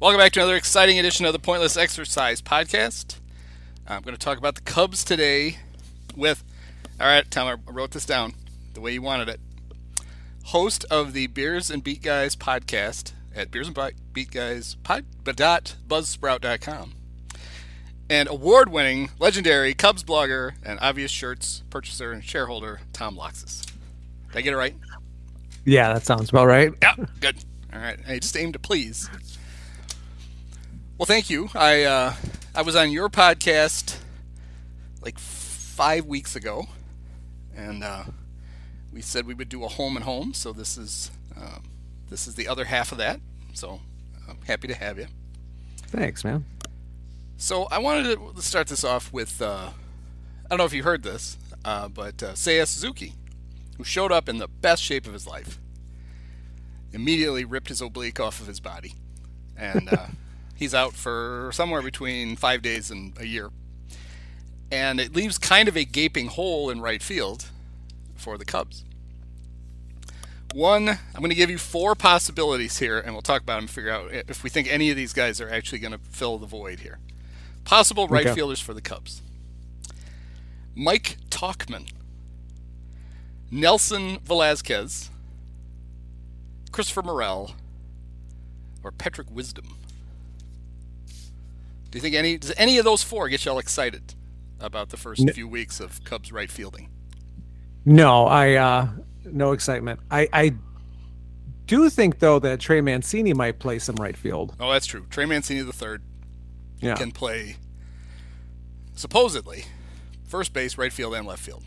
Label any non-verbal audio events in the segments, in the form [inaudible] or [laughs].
Welcome back to another exciting edition of the Pointless Exercise Podcast. I'm going to talk about the Cubs today with, all right, Tom, I wrote this down the way you wanted it. Host of the Beers and Beat Guys podcast at Beers and Beat Guys pod, dot buzzsprout.com. And award winning, legendary Cubs blogger and obvious shirts purchaser and shareholder, Tom Loxas. Did I get it right? Yeah, that sounds about right. Yeah, good. All right. I just aim to please. Well, thank you. I uh, I was on your podcast like five weeks ago, and uh, we said we would do a home and home. So this is um, this is the other half of that. So I'm happy to have you. Thanks, man. So I wanted to start this off with uh, I don't know if you heard this, uh, but uh, Seiya Suzuki, who showed up in the best shape of his life, immediately ripped his oblique off of his body, and. [laughs] He's out for somewhere between five days and a year. And it leaves kind of a gaping hole in right field for the Cubs. One, I'm going to give you four possibilities here, and we'll talk about them and figure out if we think any of these guys are actually going to fill the void here. Possible right okay. fielders for the Cubs Mike Tauchman, Nelson Velazquez, Christopher Morel, or Patrick Wisdom. Do you think any does any of those four get y'all excited about the first no. few weeks of Cubs right fielding? No, I uh no excitement. I I do think though that Trey Mancini might play some right field. Oh, that's true. Trey Mancini the third yeah. can play supposedly first base, right field, and left field.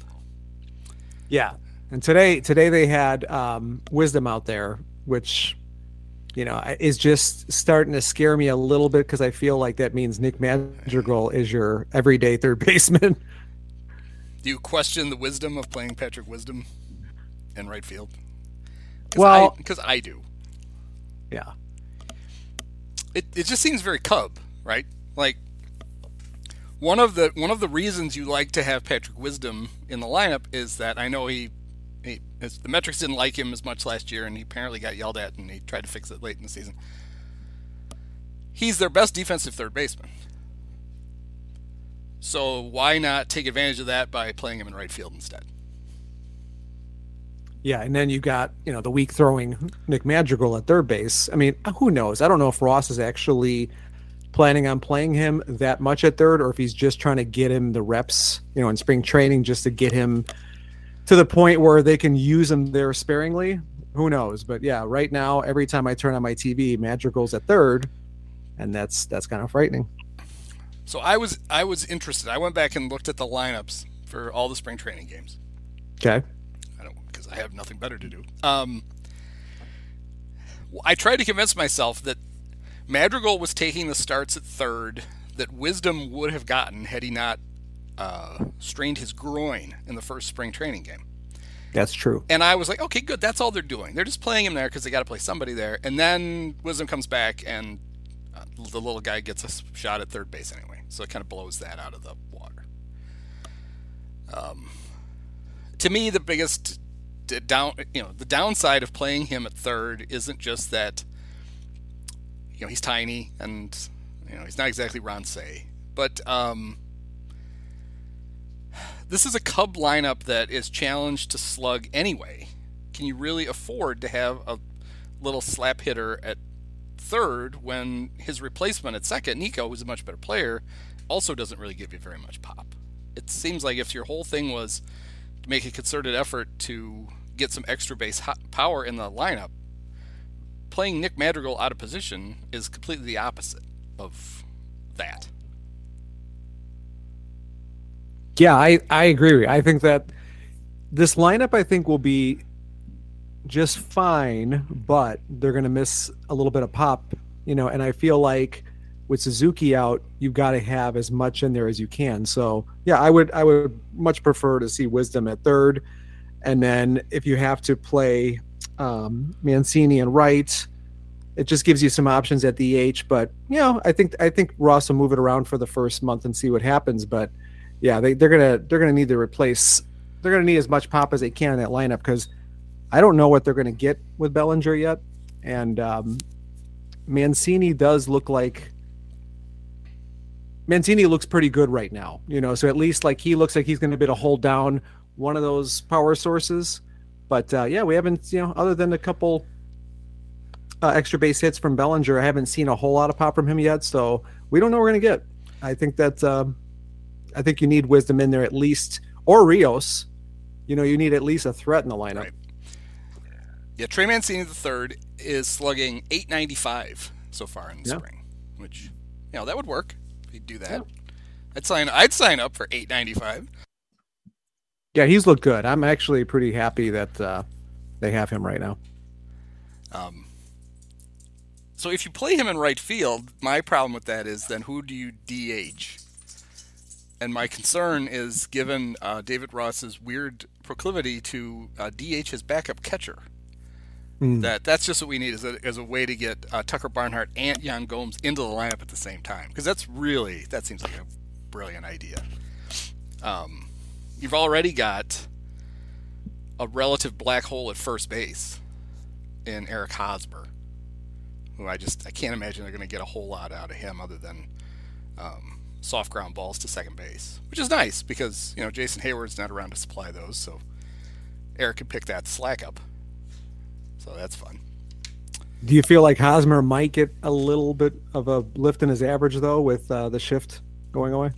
Yeah, and today today they had um, Wisdom out there, which you know, is just starting to scare me a little bit because I feel like that means Nick Madrigal is your everyday third [laughs] baseman. Do you question the wisdom of playing Patrick Wisdom in right field? Cause well, because I, I, do. Yeah. It it just seems very Cub, right? Like one of the one of the reasons you like to have Patrick Wisdom in the lineup is that I know he he, the metrics didn't like him as much last year, and he apparently got yelled at, and he tried to fix it late in the season. He's their best defensive third baseman. So why not take advantage of that by playing him in right field instead? Yeah, and then you got you know the weak throwing Nick Madrigal at third base. I mean, uh, who knows? I don't know if Ross is actually planning on playing him that much at third, or if he's just trying to get him the reps, you know, in spring training, just to get him to the point where they can use him there sparingly. Who knows? But yeah, right now, every time I turn on my TV, Madrigal's at third, and that's that's kind of frightening. So I was I was interested. I went back and looked at the lineups for all the spring training games. Okay. I don't Because I have nothing better to do. Um, I tried to convince myself that Madrigal was taking the starts at third that Wisdom would have gotten had he not uh, strained his groin in the first spring training game. That's true. And I was like, okay, good. That's all they're doing. They're just playing him there because they got to play somebody there. And then Wisdom comes back, and uh, the little guy gets a shot at third base anyway. So it kind of blows that out of the water. Um, to me, the biggest down you know the downside of playing him at third isn't just that you know he's tiny and you know he's not exactly Ron Cey, but um, this is a Cub lineup that is challenged to slug anyway. Can you really afford to have a little slap hitter at third when his replacement at second, Nico, who's a much better player, also doesn't really give you very much pop? It seems like if your whole thing was to make a concerted effort to get some extra base power in the lineup, playing Nick Madrigal out of position is completely the opposite of that. Yeah, I, I agree. I think that this lineup I think will be just fine, but they're going to miss a little bit of pop, you know, and I feel like with Suzuki out, you've got to have as much in there as you can. So, yeah, I would I would much prefer to see Wisdom at third and then if you have to play um, Mancini and Wright, it just gives you some options at the H. But you know, I think I think Ross will move it around for the first month and see what happens. But yeah, they, they're gonna they're gonna need to replace. They're gonna need as much pop as they can in that lineup because I don't know what they're gonna get with Bellinger yet, and um, Mancini does look like. Mancini looks pretty good right now, you know. So at least like he looks like he's to be able to hold down one of those power sources. But uh, yeah, we haven't, you know, other than a couple uh, extra base hits from Bellinger, I haven't seen a whole lot of pop from him yet. So we don't know what we're to get. I think that um, I think you need wisdom in there at least, or Rios. You know, you need at least a threat in the lineup. Right. Yeah, Trey Mancini the third is slugging 895 so far in the yeah. spring, which you know that would work. If he'd do that, yeah. I'd sign. I'd sign up for 895. Yeah, he's looked good. I'm actually pretty happy that uh, they have him right now. Um, so if you play him in right field, my problem with that is then who do you DH? And my concern is given uh, David Ross's weird proclivity to uh, DH his backup catcher. Mm. That that's just what we need as a, as a way to get uh, Tucker Barnhart and Yan Gomes into the lineup at the same time because that's really that seems like a brilliant idea. Um, you've already got a relative black hole at first base in Eric Hosmer, who I just I can't imagine they're going to get a whole lot out of him other than um, soft ground balls to second base, which is nice because you know Jason Heyward's not around to supply those, so Eric can pick that slack up. So that's fun. Do you feel like Hosmer might get a little bit of a lift in his average though with uh, the shift going away?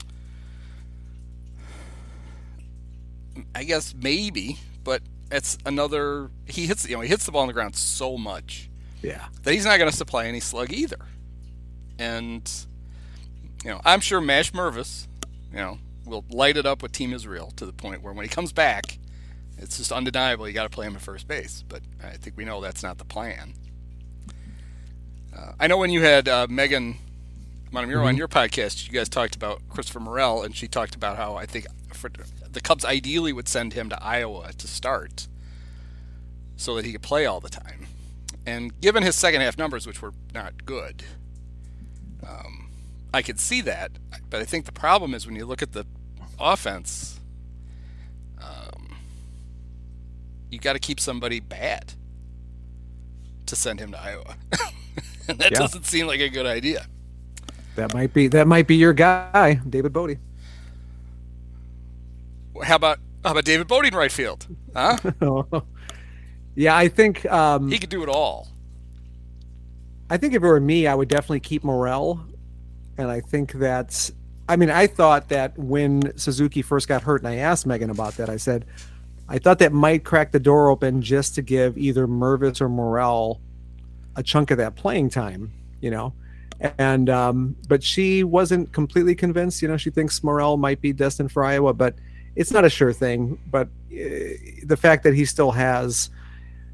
I guess maybe, but it's another. He hits you know he hits the ball on the ground so much, yeah, that he's not going to supply any slug either. And you know I'm sure Mash Mervis, you know, will light it up with Team Israel to the point where when he comes back, it's just undeniable you got to play him at first base. But I think we know that's not the plan. Uh, I know when you had uh, Meghan Montemurro mm-hmm. on your podcast, you guys talked about Christopher Morel, and she talked about how I think for, the Cubs ideally would send him to Iowa to start so that he could play all the time. And given his second half numbers, which were not good, um, I could see that. But I think the problem is when you look at the offense, um, you got to keep somebody bad to send him to Iowa. and [laughs] that yeah. doesn't seem like a good idea. That might be that might be your guy, David Bote. How about how about David Bote in right field? Huh? [laughs] yeah, I think um, he could do it all. I think if it were me, I would definitely keep Morel, and I think that's. I mean, I thought that when Suzuki first got hurt, and I asked Meghan about that, I said, I thought that might crack the door open just to give either Mervis or Morel a chunk of that playing time, you know. And um, but she wasn't completely convinced. You know, she thinks Morel might be destined for Iowa, but it's not a sure thing. But uh, the fact that he still has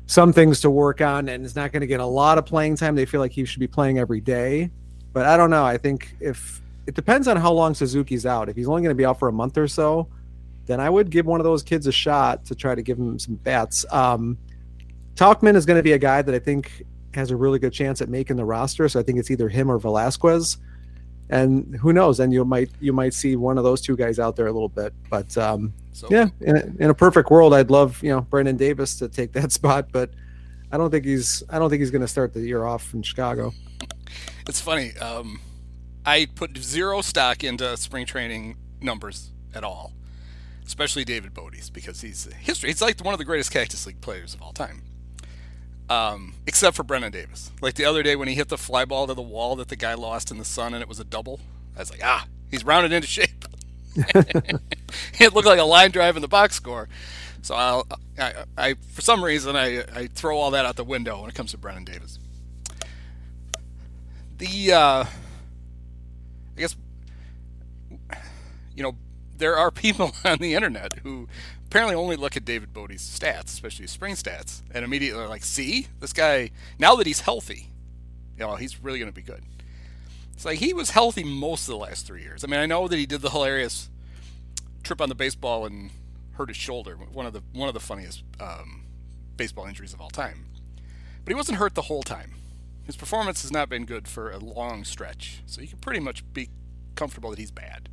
some things to work on and is not going to get a lot of playing time, they feel like he should be playing every day. But I don't know. I think if it depends on how long Suzuki's out. If he's only going to be out for a month or so, then I would give one of those kids a shot to try to give him some bats. Um, Tauchman is going to be a guy that I think has a really good chance at making the roster. So I think it's either him or Velazquez. And who knows? Then you might you might see one of those two guys out there a little bit. But um, so, yeah, in a, in a perfect world, I'd love you know Brennen Davis to take that [laughs] spot, but I don't think he's I don't think he's going to start the year off in Chicago. It's funny. Um, I put zero stock into spring training numbers at all, especially David Bote's because he's history. He's like one of the greatest Cactus League players of all time. Um, except for Brennen Davis. Like the other day when he hit the fly ball to the wall that the guy lost in the sun and it was a double. I was like, ah, he's rounded into shape. [laughs] it looked like a line drive in the box score. So I'll, I, I, for some reason, I, I throw all that out the window when it comes to Brennen Davis. The, uh, I guess, you know, there are people [laughs] on the internet who apparently only look at David Bote's stats, especially his spring stats, and immediately are like, see, this guy, now that he's healthy, you know, he's really going to be good. It's like he was healthy most of the last three years. I mean, I know that he did the hilarious trip on the baseball and hurt his shoulder, one of the one of the funniest um, baseball injuries of all time. But he wasn't hurt the whole time. His performance has not been good for a long stretch, so you can pretty much be comfortable that he's bad.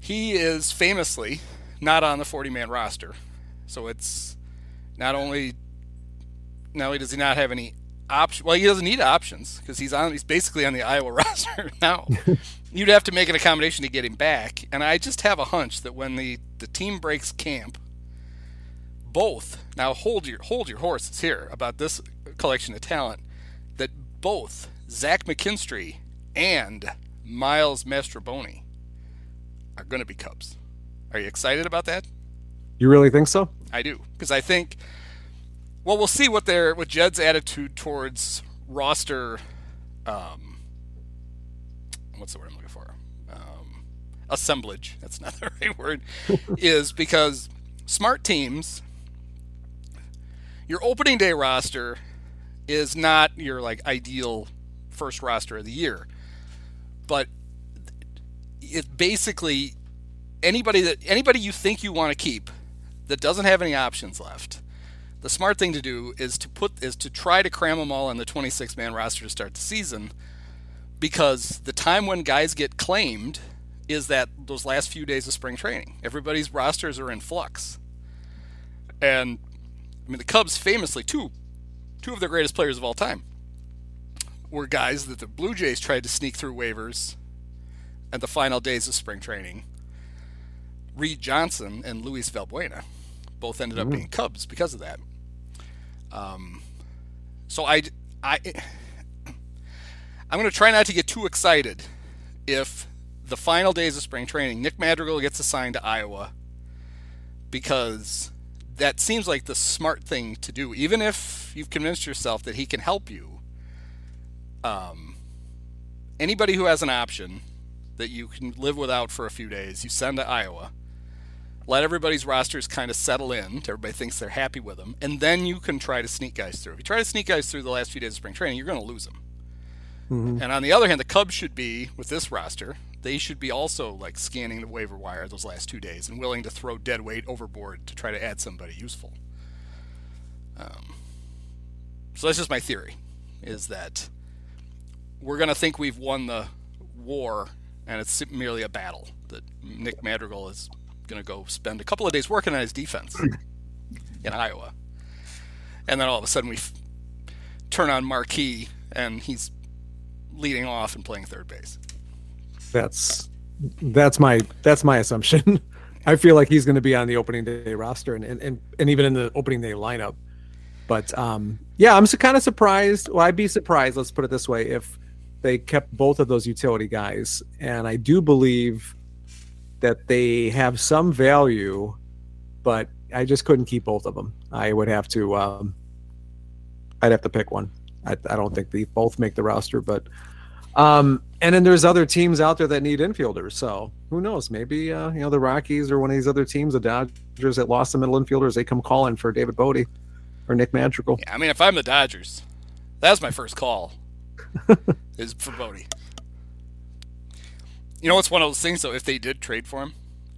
He is famously not on the 40 man roster, so it's not only not only does he not have any option. Well, he doesn't need options because he's on. He's basically on the Iowa [laughs] roster now. [laughs] You'd have to make an accommodation to get him back, and I just have a hunch that when the the team breaks camp, both now hold your hold your horses here about this collection of talent. That both Zach McKinstry and Miles Mastrobuoni are going to be Cubs. Are you excited about that? You really think so? I do because I think. Well, we'll see what their what Jed's attitude towards roster. Um, what's the word I'm looking for? Um, assemblage. That's [laughs] not the right word. [laughs] is because smart teams. Your opening day roster is not your like ideal first roster of the year, but it basically anybody that anybody you think you want to keep that doesn't have any options left. The smart thing to do is to put is to try to cram them all on the 26 man roster to start the season because the time when guys get claimed is that those last few days of spring training. Everybody's rosters are in flux. And I mean the Cubs famously two two of their greatest players of all time were guys that the Blue Jays tried to sneak through waivers at the final days of spring training Reed Johnson and Luis Valbuena both ended up mm-hmm. being Cubs because of that. Um, so I, I, [clears throat] I'm going to try not to get too excited if the final days of spring training, Nick Madrigal gets assigned to Iowa because that seems like the smart thing to do. Even if you've convinced yourself that he can help you, um, anybody who has an option that you can live without for a few days, you send to Iowa let everybody's rosters kind of settle in. Everybody thinks they're happy with them, and then you can try to sneak guys through. If you try to sneak guys through the last few days of spring training, you're going to lose them. Mm-hmm. And on the other hand, the Cubs should be with this roster. They should be also like scanning the waiver wire those last two days and willing to throw dead weight overboard to try to add somebody useful. Um, so that's just my theory: is that we're going to think we've won the war, and it's merely a battle that Nick Madrigal is going to go spend a couple of days working on his defense [laughs] in Iowa. And then all of a sudden we f- turn on Marquee and he's leading off and playing third base. That's that's my that's my assumption. [laughs] I feel like he's going to be on the opening day roster and, and, and, and even in the opening day lineup. But um, yeah, I'm kind of surprised. Well, I'd be surprised, let's put it this way, if they kept both of those utility guys. And I do believe that they have some value, but I just couldn't keep both of them. I would have to, um, I'd have to pick one. I, I don't think they both make the roster, but um, and then there's other teams out there that need infielders. So who knows? Maybe uh, you know the Rockies or one of these other teams, the Dodgers that lost the middle infielders, they come calling for David Bote or Nick Madrigal. Yeah, I mean, if I'm the Dodgers, that's my first call. [laughs] is for Bote. You know, it's one of those things though. If they did trade for him,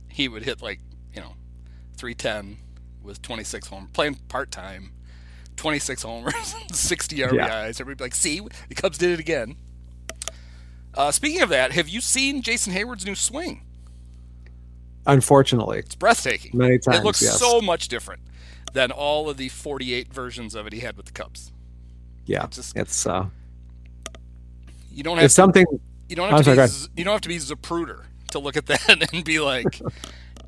he would hit like you know, 310 with 26 home playing part time, 26 homers, [laughs] 60 RBIs. Yeah. Everybody like, see, the Cubs did it again. Uh, speaking of that, have you seen Jason Heyward's new swing? Unfortunately, it's breathtaking. Many times, it looks yes. so much different than all of the 48 versions of it he had with the Cubs. Yeah, it's, just, it's uh, you don't have to, something. You don't have to sorry, be, you don't have to be Zapruder to look at that [laughs] and be like,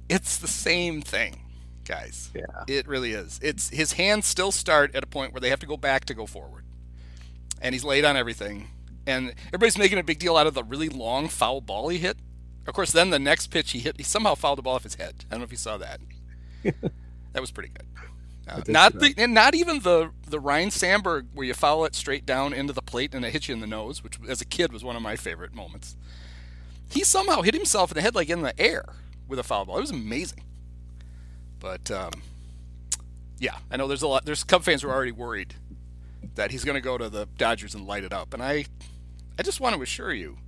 it's the same thing, guys. Yeah, it really is. It's his hands still start at a point where they have to go back to go forward, and he's late on everything and everybody's making a big deal out of the really long foul ball he hit. Of course, then the next pitch he hit, he somehow fouled the ball off his head. I don't know if you saw that. [laughs] that was pretty good. Uh, not the, and not even the the Ryne Sandberg where you foul it straight down into the plate and it hits you in the nose, which as a kid was one of my favorite moments. He somehow hit himself in the head like in the air with a foul ball. It was amazing. But um, yeah, I know there's a lot. There's Cub fans who are already worried that he's going to go to the Dodgers and light it up, and I I just want to assure you,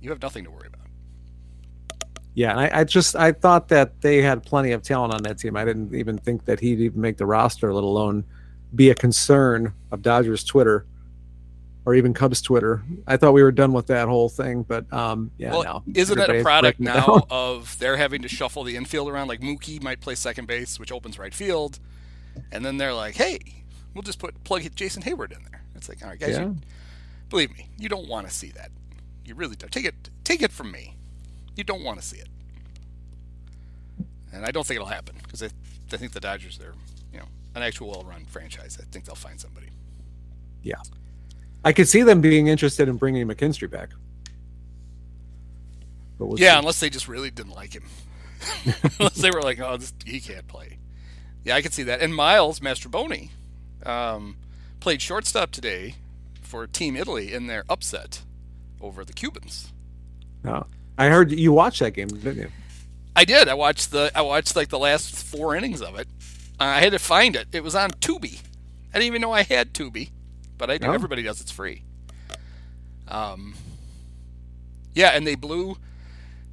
you have nothing to worry about. Yeah, I, I, just I thought that they had plenty of talent on that team. I didn't even think that he'd even make the roster, let alone be a concern of Dodgers Twitter or even Cubs Twitter. I thought we were done with that whole thing, but um, yeah, well, no. Isn't that a product now [laughs] of they're having to shuffle the infield around? Like Mookie might play second base, which opens right field, and then they're like, "Hey, we'll just put plug Jason Heyward in there." It's like, all right, guys, yeah. you, Believe me, you don't want to see that. You really don't. Take it take it from me. You don't want to see it. And I don't think it'll happen because I, I think the Dodgers are, you know, an actual well-run franchise. I think they'll find somebody. Yeah. I could see them being interested in bringing McKinstry back. We'll yeah, see. unless they just really didn't like him. [laughs] unless they were like, oh, this, he can't play. Yeah, I could see that. And Miles Mastrobuoni um, played shortstop today for Team Italy in their upset over the Cubans. Oh, I heard you watched that game, didn't you? I did. I watched the I watched like the last four innings of it. Uh, I had to find it. It was on Tubi. I didn't even know I had Tubi, but I do. Oh. Everybody does. It's free. Um. Yeah, and they blew.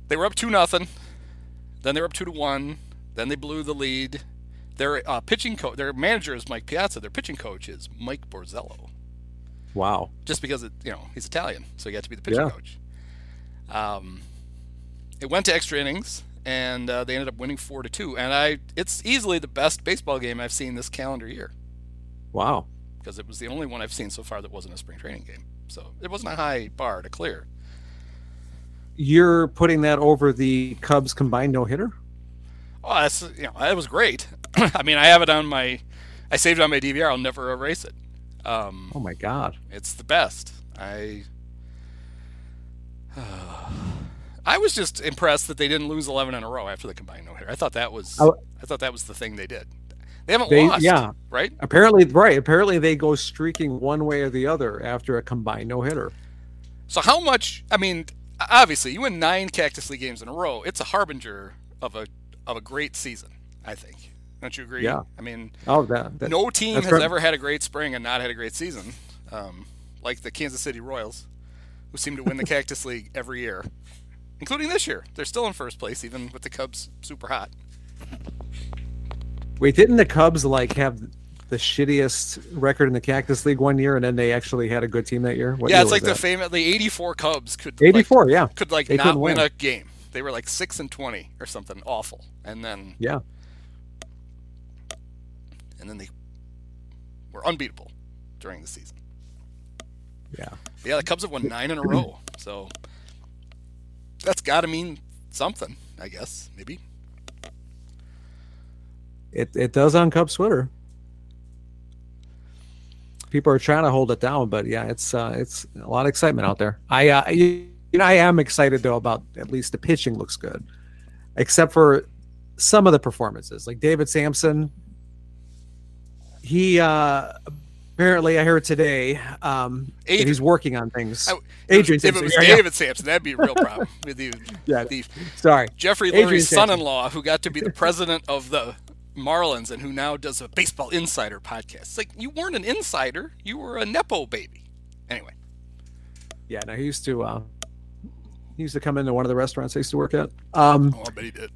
They were up two nothing. Then they were up two to one. Then they blew the lead. Their uh, pitching coach, their manager is Mike Piazza. Their pitching coach is Mike Borzello. Wow. Just because it, you know he's Italian, so he got to be the pitching yeah. coach. Um, it went to extra innings, and uh, they ended up winning four to two. And I, it's easily the best baseball game I've seen this calendar year. Wow. Because it was the only one I've seen so far that wasn't a spring training game, so it wasn't a high bar to clear. You're putting that over the Cubs combined no hitter. Oh, that's you know that was great. [clears throat] I mean, I have it on my, I saved it on my DVR. I'll never erase it. Um, oh my god, it's the best. I [sighs] I was just impressed that they didn't lose 11 in a row after the combined no hitter. I thought that was oh. I thought that was the thing they did. They haven't they, lost, yeah, right? Apparently, right. Apparently, they go streaking one way or the other after a combined no hitter. So how much? I mean, obviously, you win nine Cactus League games in a row. It's a harbinger of a of a great season. I think. Don't you agree? Yeah. I mean, oh, that, that no team has ever had a great spring and not had a great season, um, like the Kansas City Royals, who seem to win the [laughs] Cactus League every year, including this year. They're still in first place, even with the Cubs super hot. Wait, didn't the Cubs like have the shittiest record in the Cactus League one year, and then they actually had a good team that year? What yeah, year it's like the famous the '84 Cubs could '84, like, yeah, could like they not win, win a game. They were like six and twenty or something awful, and then yeah, and then they were unbeatable during the season. Yeah. Yeah, the Cubs have won nine in a row, so that's got to mean something, I guess. Maybe. it it does on Cubs Twitter. People are trying to hold it down, but yeah, it's uh, it's a lot of excitement out there. I uh, you, you know I am excited though about at least the pitching looks good, except for some of the performances. Like David Sampson, he uh, apparently I heard today um, that he's working on things. I- Adrian if it was David Samson, that'd be a real problem. With the, [laughs] Yeah. the Sorry, Jeffrey Adrian Loria's son-in-law, who got to be the [laughs] president of the Marlins and who now does a Baseball Insider podcast. It's like you weren't an insider; you were a nepo baby. Anyway, Yeah, no, he used to uh, he used to come into one of the restaurants I used to work at. Um, oh, I bet he did.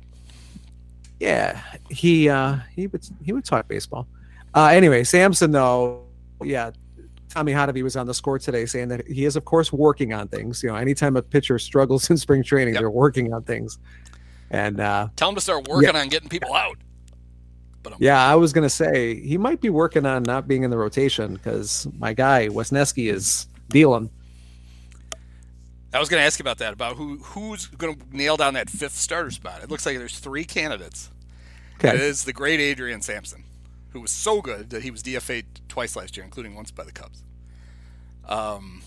yeah, he uh, he would he would talk baseball. Uh, anyway, Sampson though, yeah, Tommy Hotovy was on the score today saying that he is of course working on things. You know, anytime a pitcher struggles [laughs] in spring training, Yep. they're working on things. And uh, Tell him to start working on getting people out. But um, yeah, I was gonna say he might be working on not being in the rotation because my guy Wesneski is dealing. I was going to ask you about that about who who's going to nail down that fifth starter spot. It looks like there's three candidates. It Okay, is the great Adrian Sampson, who was so good that he was DFA'd twice last year, including once by the Cubs. Um,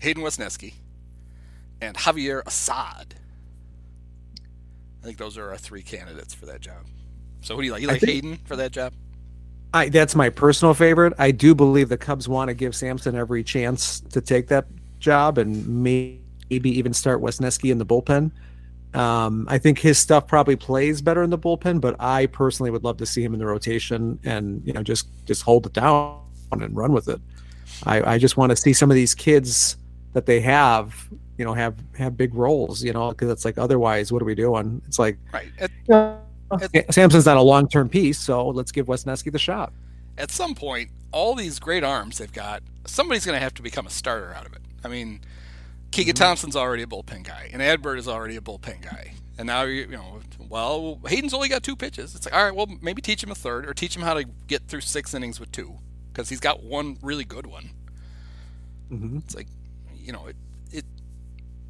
Hayden Wesneski and Javier Assad. I think those are our three candidates for that job. So who do you like? You like think- Hayden for that job? I that's my personal favorite. I do believe the Cubs want to give Sampson every chance to take that job and maybe even start Wesneski in the bullpen. Um, I think his stuff probably plays better in the bullpen, but I personally would love to see him in the rotation and you know just just hold it down and run with it. I, I just want to see some of these kids that they have, you know, have have big roles, you know, because it's like otherwise, what are we doing? It's like Right. At, know, Sampson's not a long term piece, so let's give Wesneski the shot. at some point, all these great arms they've got, somebody's going to have to become a starter out of it. I mean, Keegan Thompson's already a bullpen guy, and Adbert is already a bullpen guy. And now you, you know, well, Hayden's only got two pitches. It's like, all right, well, maybe teach him a third, or teach him how to get through six innings with two, because he's got one really good one. Mm-hmm. It's like, you know, it it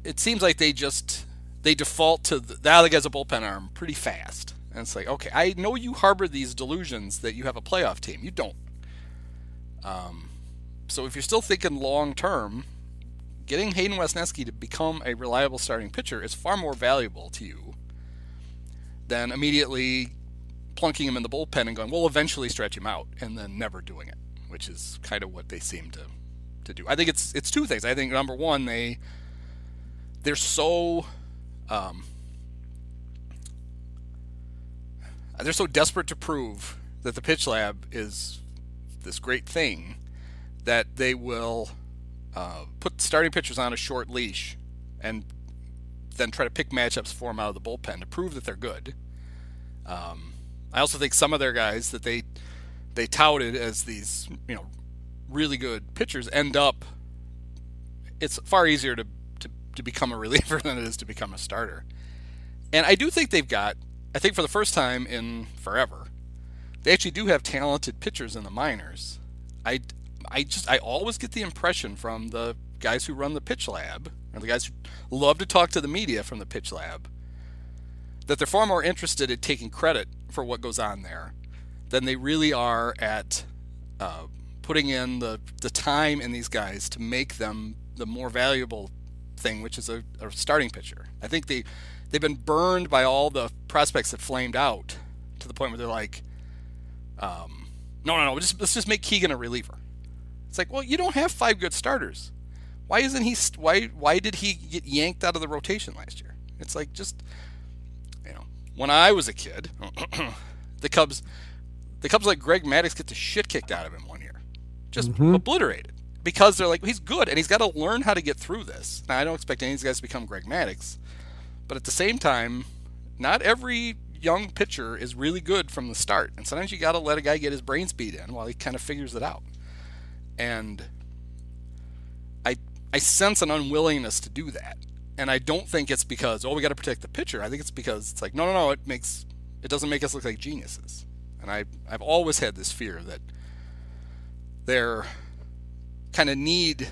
it seems like they just they default to the, the other guy's a bullpen arm pretty fast, and it's like, okay, I know you harbor these delusions that you have a playoff team. You don't. Um, so if you're still thinking long term, getting Hayden Wesneski to become a reliable starting pitcher is far more valuable to you than immediately plunking him in the bullpen and going, "We'll eventually stretch him out," and then never doing it, which is kind of what they seem to to do. I think it's it's two things. I think number one, they they're so um, they're so desperate to prove that the pitch lab is this great thing that they will uh, put starting pitchers on a short leash and then try to pick matchups for them out of the bullpen to prove that they're good. Um, I also think some of their guys that they they touted as these you know really good pitchers end up. It's far easier to, to, to become a [laughs] reliever than it is to become a starter. And I do think they've got, I think for the first time in forever, they actually do have talented pitchers in the minors. I, I just, I always get the impression from the guys who run the pitch lab, or the guys who love to talk to the media from the pitch lab, that they're far more interested in taking credit for what goes on there than they really are at uh, putting in the, the time in these guys to make them the more valuable thing, which is a, a starting pitcher. I think they they've been burned by all the prospects that flamed out to the point where they're like, um, no, no, no, let's just make Keegan a reliever. It's like, well, you don't have five good starters. Why isn't he? Why why did he get yanked out of the rotation last year? It's like just, you know, when I was a kid, [clears throat] the Cubs, the Cubs let Greg Maddux get the shit kicked out of him one year, just mm-hmm. obliterated because they're like he's good and he's got to learn how to get through this. Now I don't expect any of these guys to become Greg Maddux, but at the same time, not every young pitcher is really good from the start, and sometimes you got to let a guy get his brain speed in while he kind of figures it out. And I I sense an unwillingness to do that, and I don't think it's because oh we got to protect the pitcher. I think it's because it's like no no no it makes it doesn't make us look like geniuses, and I I've always had this fear that their kind of need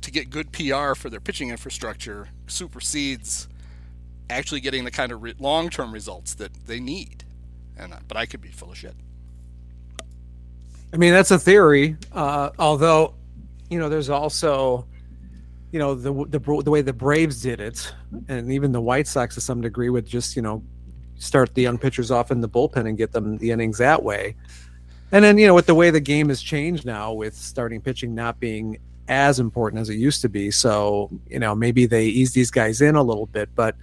to get good PR for their pitching infrastructure supersedes actually getting the kind of re- long-term results that they need. and uh, but I could be full of shit. I mean, that's a theory. Uh, although, you know, there's also, you know, the, the the way the Braves did it, and even the White Sox to some degree would just, you know, start the young pitchers off in the bullpen and get them the innings that way. And then, you know, with the way the game has changed now, with starting pitching not being as important as it used to be, so you know, maybe they ease these guys in a little bit. But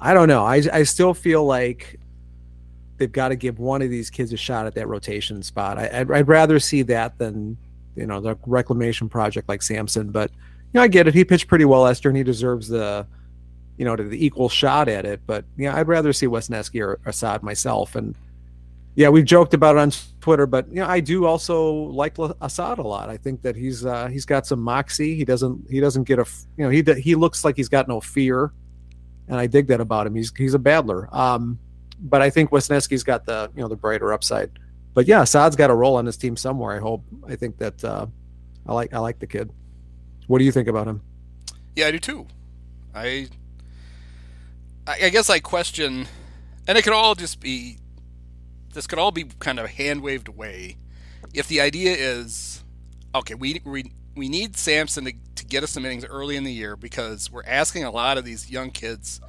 I don't know. I I still feel like they've got to give one of these kids a shot at that rotation spot. I, would I'd rather see that than you know the reclamation project like Sampson. But you know, I get it. He pitched pretty well last year, and he deserves the you know the equal shot at it. But yeah, I'd rather see Wesneski or Assad myself. And yeah, we've joked about it on Twitter, but you know, I do also like Assad a lot. I think that he's uh, he's got some moxie. He doesn't he doesn't get a you know he he looks like he's got no fear, and I dig that about him. He's he's a battler. Um, but I think Wesneski's got the you know the brighter upside. But yeah, Saad's got a role on this team somewhere. I hope. I think that uh, I like I like the kid. What do you think about him? Yeah, I do too. I I guess I question, and it could all just be this could all be kind of hand waved away if the idea is okay. We we we need Sampson to, to get us some innings early in the year because we're asking a lot of these young kids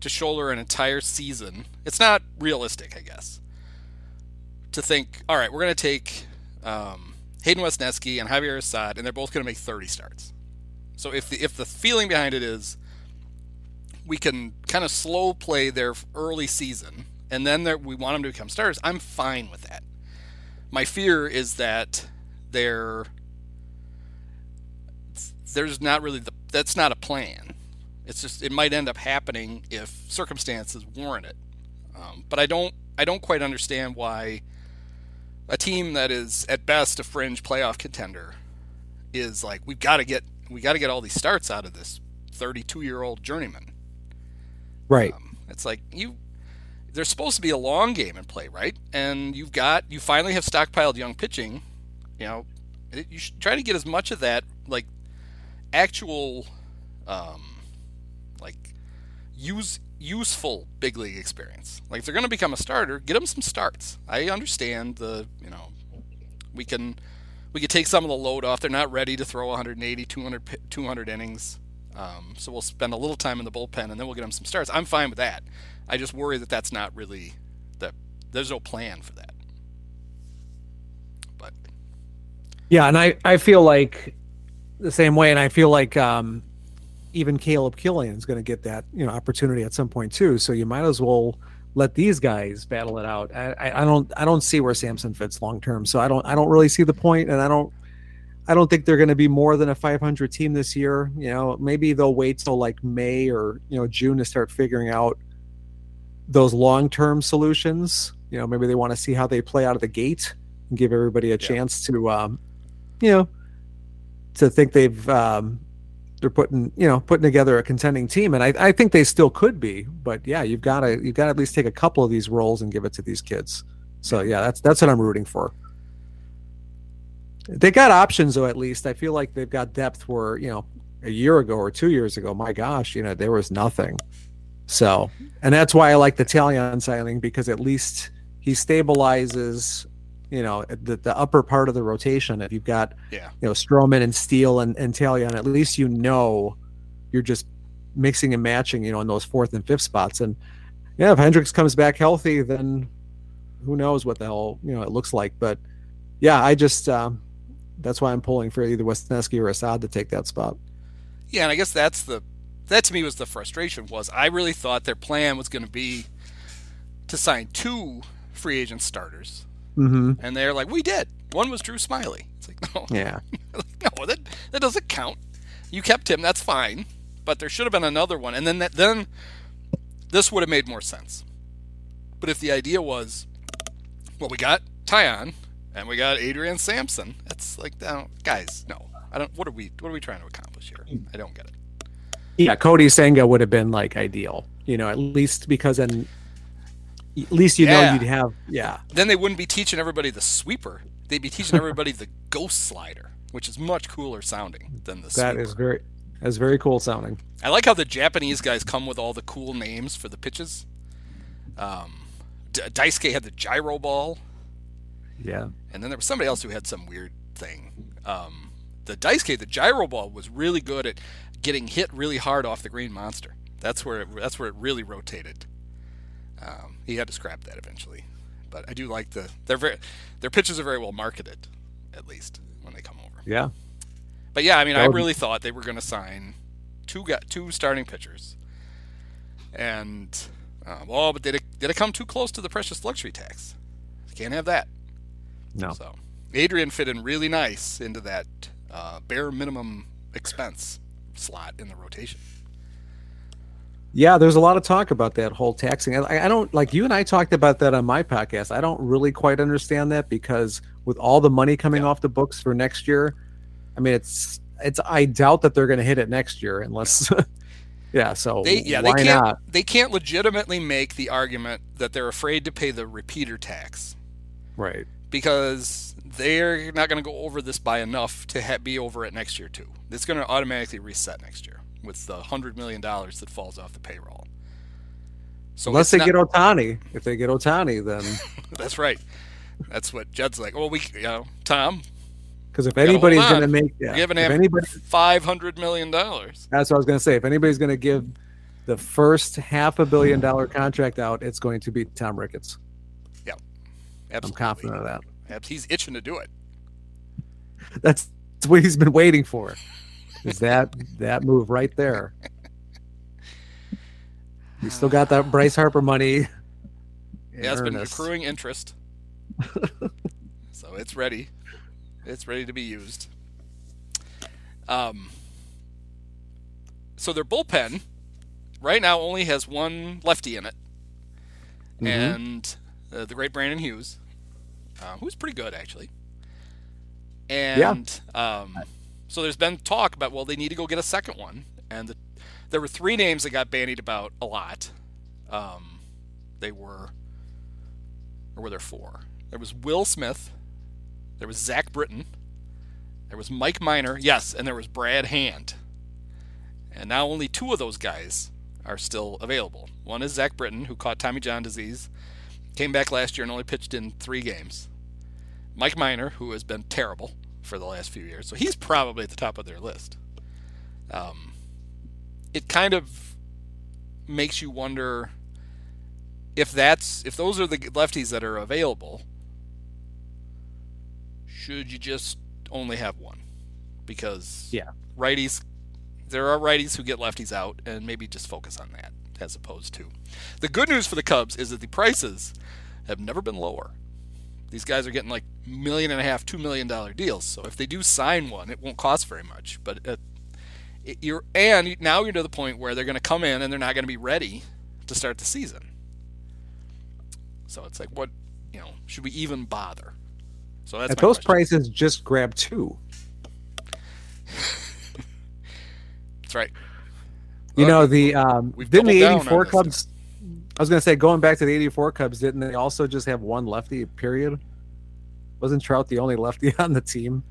to shoulder an entire season. It's not realistic, I guess, to think, all right, we're going to take um, Hayden Wesneski and Javier Assad, and they're both going to make 30 starts. So if the if the feeling behind it is we can kind of slow play their early season, and then we want them to become starters, I'm fine with that. My fear is that they're there's not really the that's not a plan it's just it might end up happening if circumstances warrant it. Um, but I don't I don't quite understand why a team that is at best a fringe playoff contender is like we've got to get we got to get all these starts out of this 32 year old journeyman. Right. Um, it's like you there's supposed to be a long game in play, right? And you've got you finally have stockpiled young pitching. You know, you should try to get as much of that like actual um, use useful big league experience. Like if they're going to become a starter, get them some starts. I understand the, you know, we can we could take some of the load off. They're not ready to throw 180, 200, 200 innings. Um, so we'll spend a little time in the bullpen and then we'll get them some starts. I'm fine with that. I just worry that that's not really that there's no plan for that. But yeah, and I I feel like the same way, and I feel like um, even Caleb Killian is going to get that you know opportunity at some point too. So you might as well let these guys battle it out. I, I don't I don't see where Sampson fits long term. So I don't I don't really see the point, and I don't I don't think they're going to be more than a 500 team this year. You know, maybe they'll wait till like May or you know June to start figuring out those long term solutions. You know, maybe they want to see how they play out of the gate and give everybody a yeah. chance to, um, you know, to think they've um, they're putting you know putting together a contending team, and I, I think they still could be. But yeah, you've got to you've got to at least take a couple of these roles and give it to these kids. So yeah, that's that's what I'm rooting for. They got options though. At least I feel like they've got depth where you know a year ago or two years ago, my gosh, you know there was nothing. So, and that's why I like the Taillon signing because at least he stabilizes you know the, the upper part of the rotation. If you've got yeah. you know Stroman and Steele and, and Taillon, at least you know you're just mixing and matching you know in those fourth and fifth spots. And yeah if Hendricks comes back healthy then who knows what the hell you know it looks like. But yeah I just um, that's why I'm pulling for either Wesneski or Assad to take that spot. Yeah and I guess that's the that to me was the frustration was I really thought their plan was going to be to sign two free agent starters Mm-hmm. And they're like, we did. One was Drew Smyly. It's like, no. Yeah. [laughs] no, that, that doesn't count. You kept him. That's fine. But there should have been another one. And then that, then this would have made more sense. But if the idea was, well, we got Taillon and we got Adrian Sampson, that's like, no, guys, no. I don't. What are we? What are we trying to accomplish here? I don't get it. Yeah, Kodai Senga would have been like ideal. You know, at least because then at least you yeah. know you'd have yeah. Then they wouldn't be teaching everybody the sweeper. They'd be teaching everybody the ghost slider, which is much cooler sounding than the That sweeper. is very that's very cool sounding. I like how the Japanese guys come with all the cool names for the pitches. Um, D- Daisuke had the gyro ball, Yeah. and then there was somebody else who had some weird thing. Um, the Daisuke, the gyro ball, was really good at getting hit really hard off the green monster. That's where it, that's where it really rotated. Um, he had to scrap that eventually, but I do like the they're very their pitches are very well marketed, at least when they come over. Yeah. But yeah, I mean, I really thought they were going to sign two got two starting pitchers, and uh, well, but did it did it come too close to the precious luxury tax? Can't have that. No. So Adrian fit in really nice into that uh, bare minimum expense slot in the rotation. Yeah, there's a lot of talk about that whole taxing. I, I don't like you and I talked about that on my podcast. I don't really quite understand that because with all the money coming off the books for next year, I mean, it's it's. I doubt that they're going to hit it next year unless. yeah. [laughs] So They yeah why they can't not? they can't legitimately make the argument that they're afraid to pay the repeater tax Right. because they're not going to go over this by enough to ha- be over it next year too. It's going to automatically reset next year with the hundred million dollars that falls off the payroll. So Unless they not- get Ohtani. If they get Ohtani, then [laughs] that's right. That's what Jed's like. Well, we you know Tom, because if anybody's going to make, yeah, giving if him anybody, five hundred million dollars. that's what I was going to say. If anybody's going to give the first half a billion hmm. dollar contract out, it's going to be Tom Ricketts. Yeah, I'm confident of that. He's itching to do it. That's, that's what he's been waiting for. Is that that move right there? We still got that [sighs] Bryce Harper money. Yeah, it's been accruing interest. so it's ready. It's ready to be used. Um, so their bullpen right now only has one lefty in it, Mhm. and uh, the great Brandon Hughes, uh, who's pretty good actually. And um, so there's been talk about well they need to go get a second one, and the, there were three names that got bandied about a lot. Um, they were or were there four? There was Will Smith, there was Zach Britton, there was Mike Minor, yes, and there was Brad Hand. And now only two of those guys are still available. One is Zach Britton, who caught Tommy John disease, came back last year and only pitched in three games. Mike Minor, who has been terrible for the last few years, so he's probably at the top of their list. Um, it kind of makes you wonder if that's if those are the lefties that are available, should you just only have one? Because Yeah. righties, there are righties who get lefties out, and maybe just focus on that as opposed to. The good news for the Cubs is that the prices have never been lower. These guys are getting like million and a half, two million dollar deals. So if they do sign one, it won't cost very much. But it, it, you're and now you're to the point where they're going to come in and they're not going to be ready to start the season. So it's like, what, you know, should we even bother? So that's At those question. prices, just grab two. [laughs] That's right. You Well, know the um, didn't the doubled down on '84 this. Cubs. I was gonna say going back to the '84 Cubs, didn't they also just have one lefty? Period. Wasn't Trout the only lefty [laughs] on the team?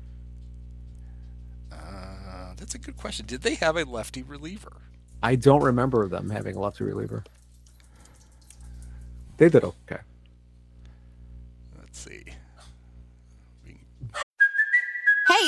Uh, that's a good question. Did they have a lefty reliever? I don't remember them having a lefty reliever. They did okay.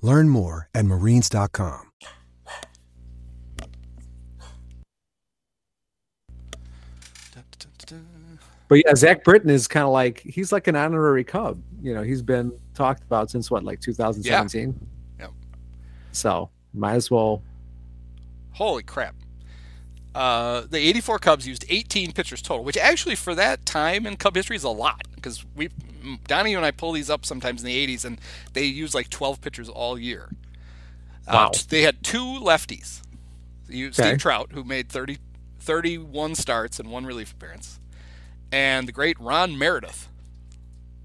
Learn more at marines.com. But yeah, Zach Britton is kind of like he's like an honorary Cub. You know, he's been talked about since what, like 2017. Yep. So might as well. Holy crap. Uh, the 84 Cubs used 18 pitchers total, which actually for that time in Cub history is a lot because we, Donnie and I pull these up sometimes in the 80s and they use like 12 pitchers all year. Wow. Uh, they had two lefties. You, Okay. Steve Trout, who made 30, 31 starts and one relief appearance, and the great Ron Meredith,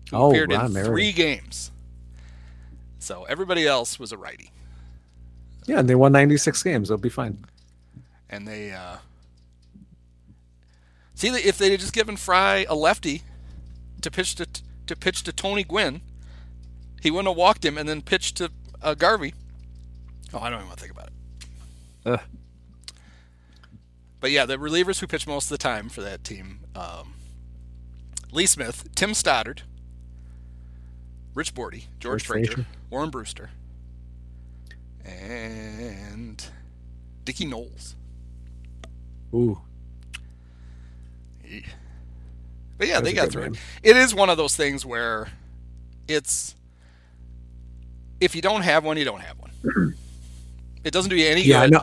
who Oh, appeared Ron in Meredith. three games. So everybody else was a righty. Yeah, and they won 96 games. They'll be fine. And they uh, see that if they had just given Frey a lefty to pitch to to pitch to Tony Gwynn, he wouldn't have walked him and then pitched to uh, Garvey. Oh, I don't even want to think about it. Ugh. But yeah, the relievers who pitched most of the time for that team: um, Lee Smith, Tim Stoddard, Rich Bordi, George Frazier, Frazier. Warren Brusstar, and Dickie Noles. Ooh. But yeah, they got through it. It is one of those things where it's if you don't have one, you don't have one. [clears throat] it doesn't do you any Yeah, good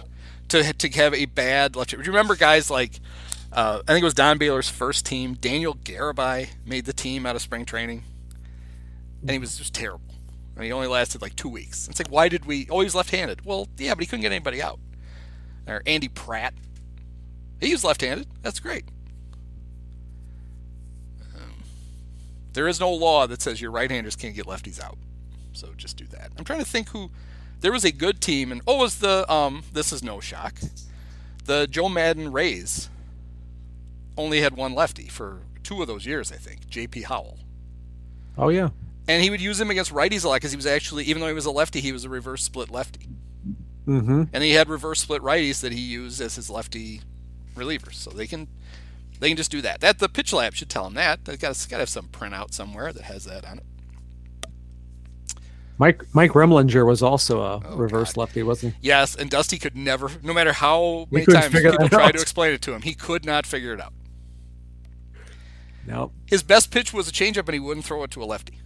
to to have a bad left. Do you remember guys like uh, I think it was Don Baylor's first team. Daniel Garibay made the team out of spring training, and he was just terrible. And he only lasted like two weeks. It's like, why did we? Oh, he was left-handed. Well, yeah, but he couldn't get anybody out. Or Andy Pratt, he was left-handed. That's great. There is no law that says your right-handers can't get lefties out. So just do that. I'm trying to think who there was a good team and oh was the um this is no shock. The Joe Maddon Rays only had one lefty for two of those years, I think. JP Howell. Oh yeah. And he would use him against righties a lot because he was actually even though he was a lefty, he was a reverse split lefty. Mm-hmm. And he had reverse split righties that he used as his lefty relievers. So they can they can just do that. That the pitch lab should tell him that. They got got to have some printout somewhere that has that on it. Mike Mike Remlinger was also a Oh, reverse God. lefty, wasn't he? Yes, and Dusty could never, no matter how many times people tried to explain it to him, he could not figure it out. No. His best pitch was a changeup, and he wouldn't throw it to a lefty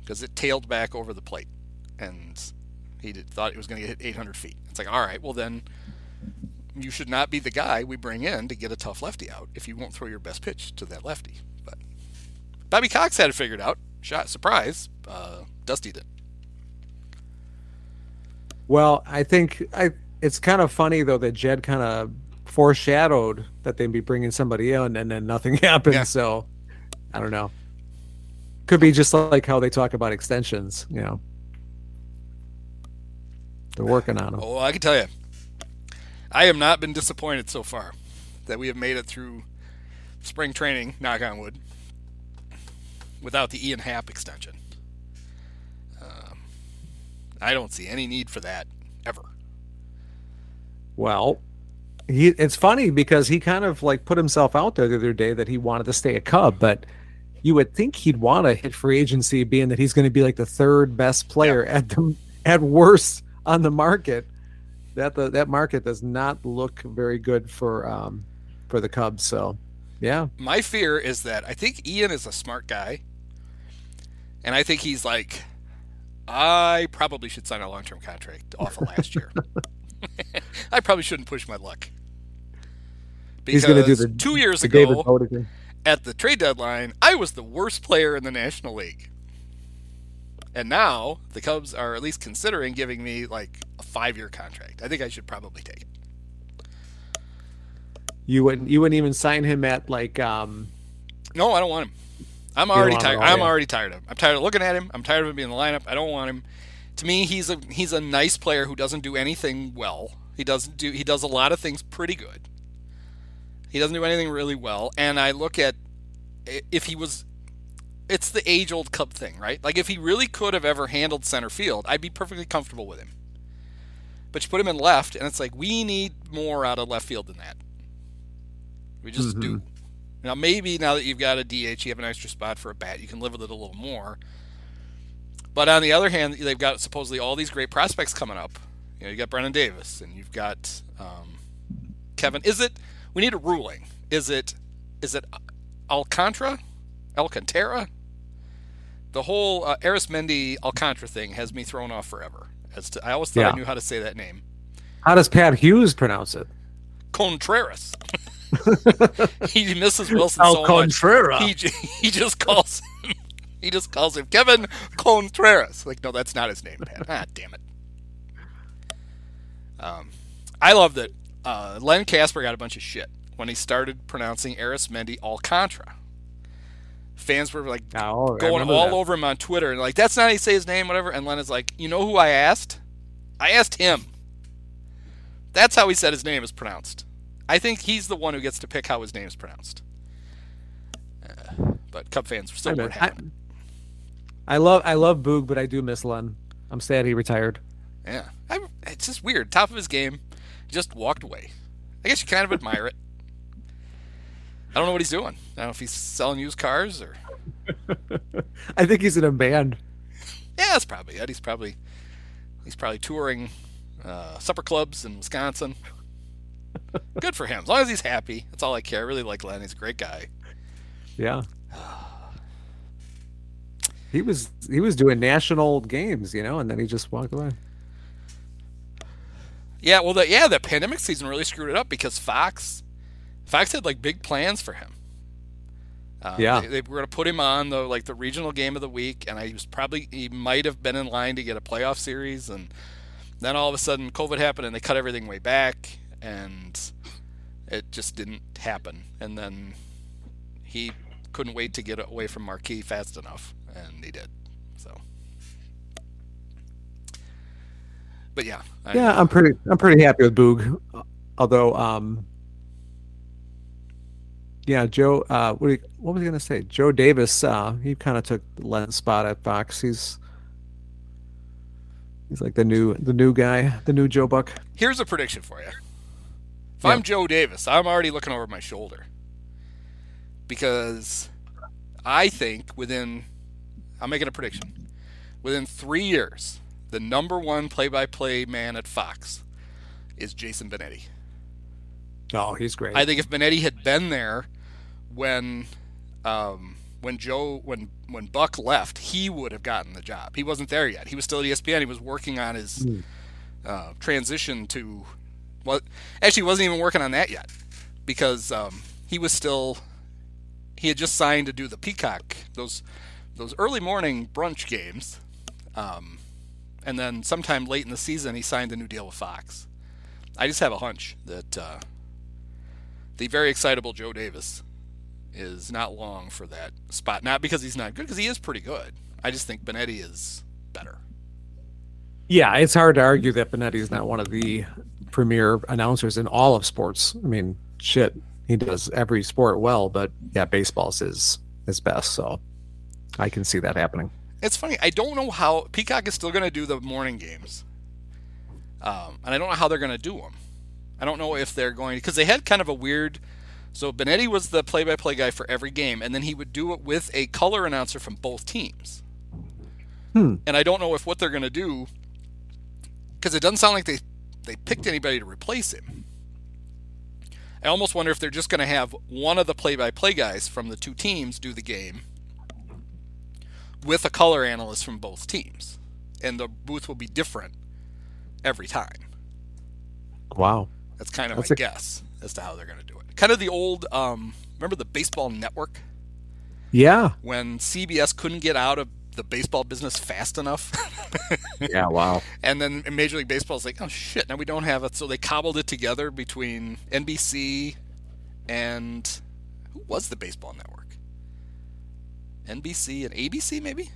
because it tailed back over the plate, and he did, thought it was going to get hit 800 feet. It's like, all right, well then, you should not be the guy we bring in to get a tough lefty out if you won't throw your best pitch to that lefty. But Bobby Cox had it figured out. Shot surprise. Uh, Dusty did. Well, I think I it's kind of funny though that Jed kind of foreshadowed that they'd be bringing somebody in and then nothing [laughs] happened. Yeah. So I don't know. Could be just like how they talk about extensions, you know. They're working on them. Oh, I can tell you, I have not been disappointed so far that we have made it through spring training. Knock on wood. Without the Ian Happ extension, um, I don't see any need for that ever. Well, he it's funny because he kind of like put himself out there the other day that he wanted to stay a Cub, but you would think he'd want to hit free agency, being that he's going to be like the third best player at the at worst on the market. That the that market does not look very good for um for the Cubs. So, yeah, My fear is that I think Ian is a smart guy, and I think he's like, I probably should sign a long-term contract off of last year. [laughs] [laughs] I probably shouldn't push my luck. he's going to do the two years ago at the trade deadline, I was the worst player in the National League. And now the Cubs are at least considering giving me like a five-year contract. I think I should probably take it. You wouldn't you wouldn't even sign him at like um No, I don't want him. I'm already tired. I'm already tired of him. I'm tired of looking at him. I'm tired of him being in the lineup. I don't want him. To me, he's a he's a nice player who doesn't do anything well. He doesn't do he does a lot of things pretty good. He doesn't do anything really well. And I look at if he was it's the age old Cub thing, right? Like if he really could have ever handled center field, I'd be perfectly comfortable with him. But you put him in left, and it's like we need more out of left field than that. We just do. Now maybe now that you've got a DH, you have an extra spot for a bat, you can live with it a little more. But on the other hand, they've got supposedly all these great prospects coming up. You know, you got Brennan Davis, and you've got um, Kevin. Is it? We need a ruling. Is it? Is it Alcantara? Alcantara? The whole uh, Arismendi Alcantara thing has me thrown off forever. As to, I always thought Yeah. I knew how to say that name. How does Pat Hughes pronounce it? Contreras. [laughs] he misses Wilson Al so Contrera. much. He, j- he just calls him. [laughs] He just calls him Kevin Contreras. Like, no, that's not his name, Pat. Ah, damn it. Um, I love that uh, Len Kasper got a bunch of shit when he started pronouncing Arismendi Alcantara. Fans were like Oh, going all that. over him on Twitter and like, that's not how you say his name, whatever. And Len is like, you know who I asked? I asked him. That's how he said his name is pronounced. I think he's the one who gets to pick how his name is pronounced. Uh, but Cub fans still I weren't know. I love I love Boog, but I do miss Len. I'm sad he retired. Yeah, I, it's just weird. Top of his game, just walked away. I guess you kind of admire it. I don't know what he's doing. I don't know if he's selling used cars or. [laughs] I think he's in a band. Yeah, that's probably it. He's probably he's probably touring uh, supper clubs in Wisconsin. [laughs] Good for him. As long as he's happy, that's all I care. I really like Len. He's a great guy. Yeah. [sighs] He was he was doing national games, you know, and then he just walked away. Yeah, well, the, yeah, the pandemic season really screwed it up because Fox, Fox had like big plans for him. Uh, Yeah. they, they were going to put him on the like the regional game of the week, and I was probably he might have been in line to get a playoff series, and then all of a sudden COVID happened, and they cut everything way back, and it just didn't happen. And then he couldn't wait to get away from Marquee fast enough, and he did. So, but yeah, I- Yeah, I'm pretty I'm pretty happy with Boog. Although um yeah, Joe uh what, you- what was he gonna say? Joe Davis, uh he kinda took the Len's spot at Fox. He's he's like the new the new guy, the new Joe Buck. Here's a prediction for you. If Yeah. I'm Joe Davis, I'm already looking over my shoulder. Because I think within, I'm making a prediction. Within three years, the number one play by play man at Fox is Jason Benetti. Oh, he's great. I think if Benetti had been there when um, when Joe when when Buck left, he would have gotten the job. He wasn't there yet. He was still at ESPN. He was working on his uh, transition to well, actually, he wasn't even working on that yet because um, he was still he had just signed to do the Peacock those those early morning brunch games, um, and then sometime late in the season he signed a new deal with Fox. I just have a hunch that uh, the very excitable Joe Davis is not long for that spot. Not because he's not good, because he is pretty good. I just think Benetti is better. Yeah, it's hard to argue that Benetti is not one of the premier announcers in all of sports. I mean, shit, he does every sport well, but yeah, baseball's his his best. So I can see that happening. It's funny. I don't know how Peacock is still going to do the morning games, um, and I don't know how they're going to do them. I don't know if they're going because they had kind of a weird. So Benetti was the play-by-play guy for every game, and then he would do it with a color announcer from both teams. Hmm. And I don't know if what they're going to do because it doesn't sound like they they picked anybody to replace him. I almost wonder if they're just going to have one of the play-by-play guys from the two teams do the game with a color analyst from both teams, and the booth will be different every time. Wow. That's kind of That's my a- guess as to how they're going to do it. Kind of the old, um, remember the Baseball Network Yeah. when CBS couldn't get out of the baseball business fast enough, [laughs] Yeah. Wow. and then Major League Baseball is like, oh shit, now we don't have it, so they cobbled it together between NBC and who was the Baseball Network? NBC and ABC maybe.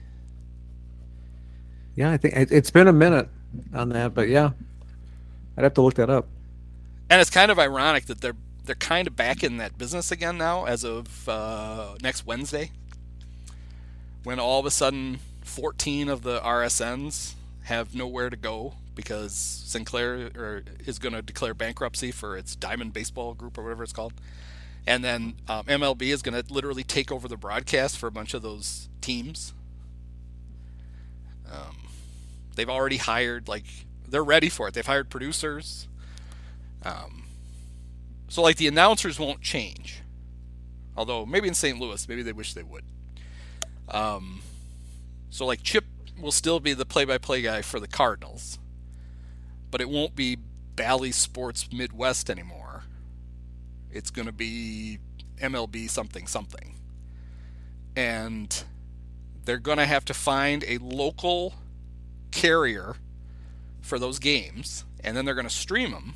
Yeah, I think it, it's been a minute on that, but yeah, I'd have to look that up. and it's kind of ironic that they're they're kind of back in that business again now as of uh, next Wednesday, when all of a sudden 14 of the RSNs have nowhere to go because Sinclair or, is going to declare bankruptcy for its Diamond Baseball Group or whatever it's called. And then um, MLB is going to literally take over the broadcast for a bunch of those teams. Um, they've already hired, like, they're ready for it. They've hired producers. Um, so, like, the announcers won't change. Although, maybe in St. Louis, maybe they wish they would. Um, so, like, Chip will still be the play by play guy for the Cardinals, but it won't be Bally Sports Midwest anymore. It's going to be MLB something something. And they're going to have to find a local carrier for those games, and then they're going to stream them.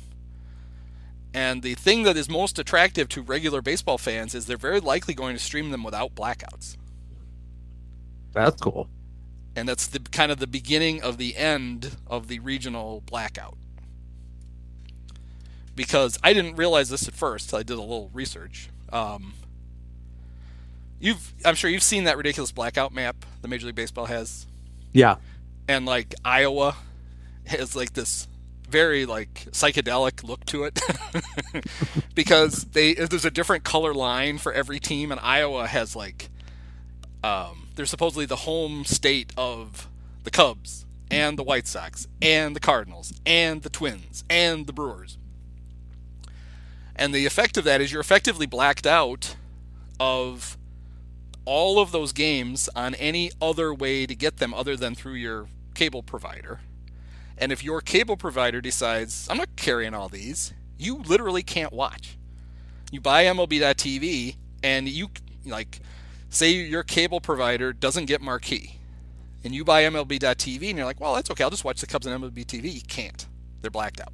And the thing that is most attractive to regular baseball fans is they're very likely going to stream them without blackouts. That's cool. And that's the kind of the beginning of the end of the regional blackout. Because I didn't realize this at first. I did a little research. Um, you've, I'm sure you've seen that ridiculous blackout map the Major League Baseball has. Yeah. And like Iowa has like this very like psychedelic look to it [laughs] because they there's a different color line for every team and Iowa has like um, they're supposedly the home state of the Cubs and the White Sox and the Cardinals and the Twins and the Brewers. And the effect of that is you're effectively blacked out of all of those games on any other way to get them other than through your cable provider. And if your cable provider decides, I'm not carrying all these, you literally can't watch. You buy MLB.TV and you, like, say your cable provider doesn't get marquee and you buy MLB.TV and you're like, well, that's okay. I'll just watch the Cubs on MLB TV. You can't. They're blacked out.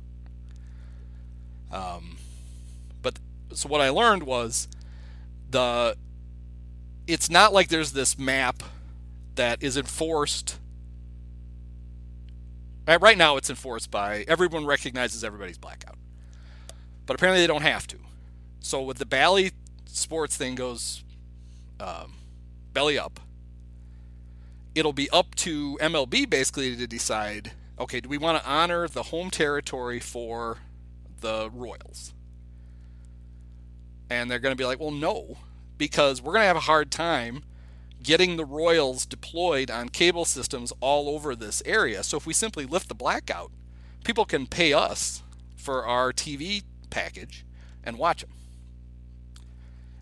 Um, but so what I learned was the it's not like there's this map that is enforced Right now, it's enforced by everyone recognizes everybody's blackout, but apparently they don't have to. So with the Bally Sports thing goes um, belly up, it'll be up to MLB basically to decide. Okay, do we want to honor the home territory for the Royals? And they're going to be like, well, no, because we're going to have a hard time getting the Royals deployed on cable systems all over this area. So if we simply lift the blackout, people can pay us for our TV package and watch them.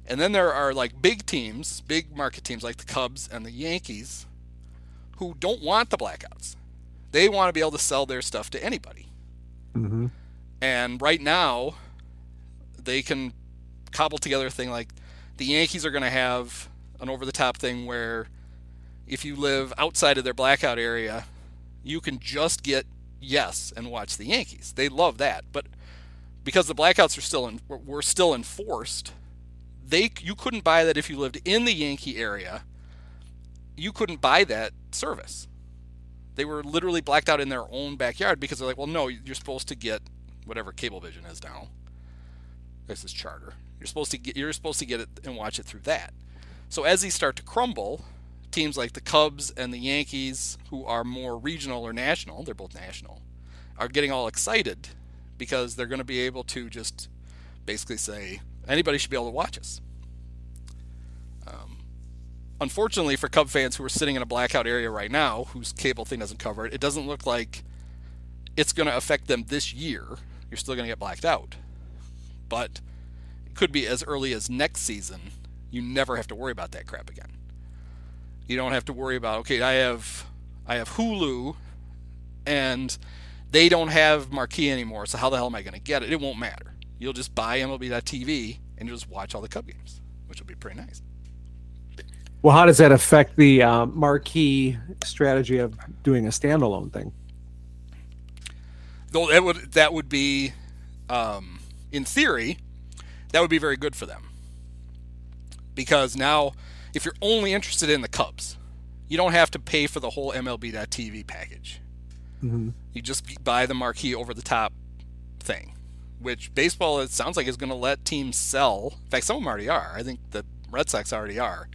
And then there are like big teams, big market teams like the Cubs and the Yankees who don't want the blackouts. They want to be able to sell their stuff to anybody. Mm-hmm. And right now, they can cobble together a thing like the Yankees are going to have an over the top thing where if you live outside of their blackout area, you can just get yes and watch the Yankees. They love that, but because the blackouts are still in, were still enforced, they you couldn't buy that if you lived in the Yankee area. You couldn't buy that service. They were literally blacked out in their own backyard because they're like, well, no, you're supposed to get whatever Cablevision is now. This is Charter. You're supposed to get you're supposed to get it and watch it through that. So as these start to crumble, teams like the Cubs and the Yankees, who are more regional or national, they're both national, are getting all excited because they're going to be able to just basically say anybody should be able to watch us. Um, unfortunately for Cub fans who are sitting in a blackout area right now, whose cable thing doesn't cover it, it doesn't look like it's going to affect them this year. You're still going to get blacked out, but it could be as early as next season you never have to worry about that crap again. You don't have to worry about okay, I have I have Hulu and they don't have marquee anymore, so how the hell am I going to get it? It won't matter. You'll just buy MLB.TV and you'll just watch all the Cub games, which will be pretty nice. Well, how does that affect the uh, marquee strategy of doing a standalone thing? Though that would that would be, um, in theory, that would be very good for them because now if you're only interested in the Cubs, you don't have to pay for the whole MLB.TV package. Mm-hmm. You just buy the marquee over the top thing. which baseball it sounds like is going to let teams sell. In fact, some of them already are. I think the Red Sox already are.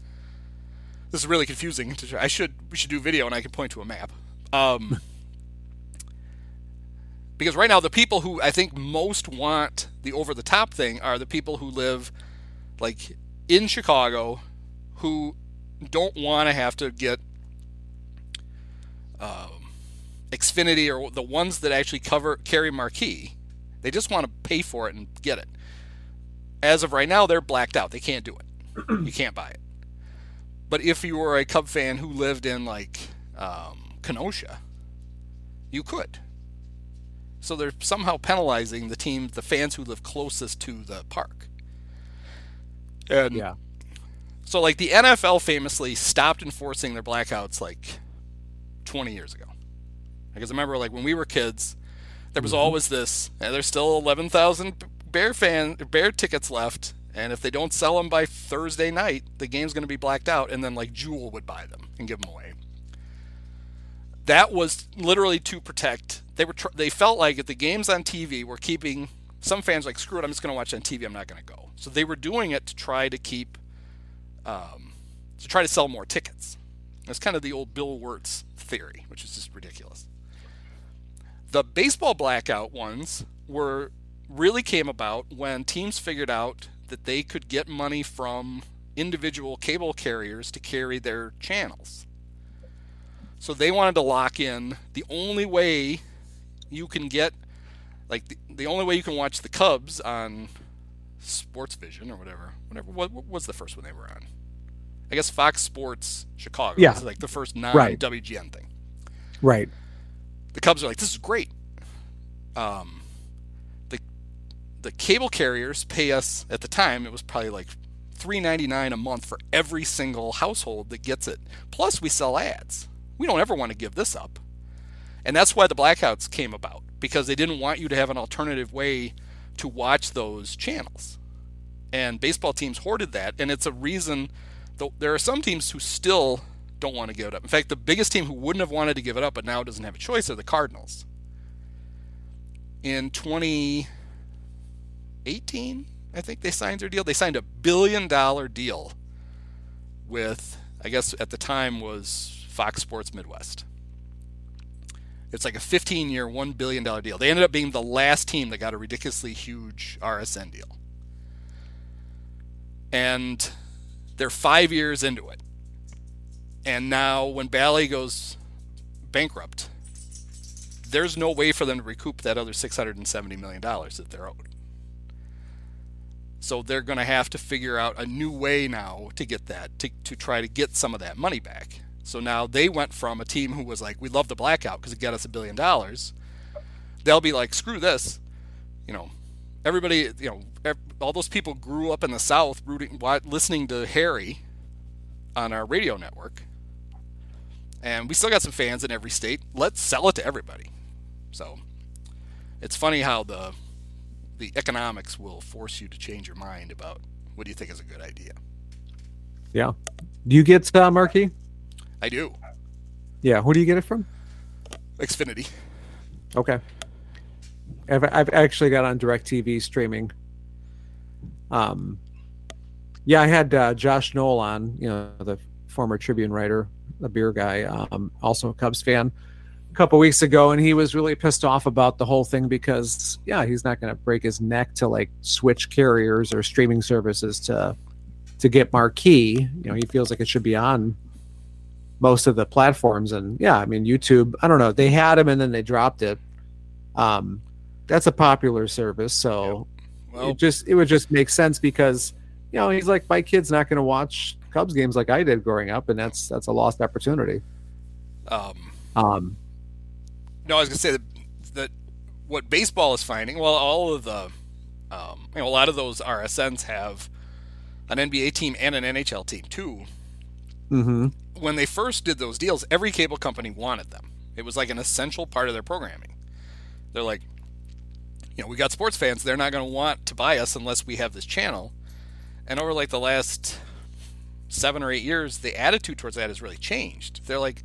This is really confusing. To, I should we should do video and I can point to a map. Um, [laughs] because right now the people who I think most want the over the top thing are the people who live like in Chicago who don't want to have to get um, Xfinity or the ones that actually cover carry marquee. They just want to pay for it and get it. As of right now, they're blacked out. They can't do it. you can't buy it. But if you were a Cub fan who lived in like um, Kenosha, you could. So they're somehow penalizing the team, the fans who live closest to the park. And Yeah. so like the NFL famously stopped enforcing their blackouts like 20 years ago. Because I remember like when we were kids, there was mm-hmm. always this, and there's still 11,000 Bear fan Bear tickets left, and if they don't sell them by Thursday night, the game's going to be blacked out, and then like Jewel would buy them and give them away. That was literally to protect. They were tr- they felt like if the games on TV were keeping some fans like screw it, I'm just going to watch on TV. I'm not going to go. So they were doing it to try to keep um, to try to sell more tickets. That's kind of the old Bill Wirtz theory, which is just ridiculous. The baseball blackout ones were really came about when teams figured out that they could get money from individual cable carriers to carry their channels. So they wanted to lock in the only way you can get like the, the only way you can watch the Cubs on Sports Vision or whatever. Whatever what, what was the first one they were on? I guess Fox Sports Chicago. Yeah. like the first non Right. WGN thing. Right. The Cubs are like, this is great. Um, the the cable carriers pay us at the time. It was probably like three ninety nine a month for every single household that gets it. Plus, we sell ads. We don't ever want to give this up, and that's why the blackouts came about because they didn't want you to have an alternative way to watch those channels. And baseball teams hoarded that, and it's a reason. There are some teams who still don't want to give it up. In fact, the biggest team who wouldn't have wanted to give it up but now doesn't have a choice are the Cardinals. In 2018, I think they signed their deal. They signed a billion dollar deal with, I guess at the time was Fox Sports Midwest. It's like a 15 year, $1 billion deal. They ended up being the last team that got a ridiculously huge RSN deal. And they're five years into it. And now, when Bally goes bankrupt, there's no way for them to recoup that other $670 million that they're owed. So they're going to have to figure out a new way now to get that, to, to try to get some of that money back. So now they went from a team who was like, we love the blackout because it got us a billion dollars. They'll be like, screw this. You know, everybody, you know, all those people grew up in the South rooting, listening to Harry on our radio network. And we still got some fans in every state. Let's sell it to everybody. So it's funny how the the economics will force you to change your mind about what do you think is a good idea. Yeah. Do you get uh, Marquee? I do. Yeah. Who do you get it from? Xfinity. Okay. I've I've actually got on DirecTV streaming. Um, yeah, I had uh, Josh Noel on, you know, the former Tribune writer, the beer guy, um, also a Cubs fan, a couple weeks ago, and he was really pissed off about the whole thing because, yeah, he's not going to break his neck to like switch carriers or streaming services to to get marquee. You know, he feels like it should be on most of the platforms, and yeah, I mean, YouTube. I don't know, they had him and then they dropped it. Um, that's a popular service, so Well, it just it would just make sense because you know he's like my kid's not going to watch Cubs games like I did growing up, and that's that's a lost opportunity. um, Um, no, I was gonna say that, that what baseball is finding. Well, all of the, um, you know, a lot of those RSNs have an NBA team and an NHL team too. mhm. When they first did those deals, every cable company wanted them. It was like an essential part of their programming. They're like, you know, we got sports fans. They're not going to want to buy us unless we have this channel. And over like the last seven or eight years, the attitude towards that has really changed. They're like,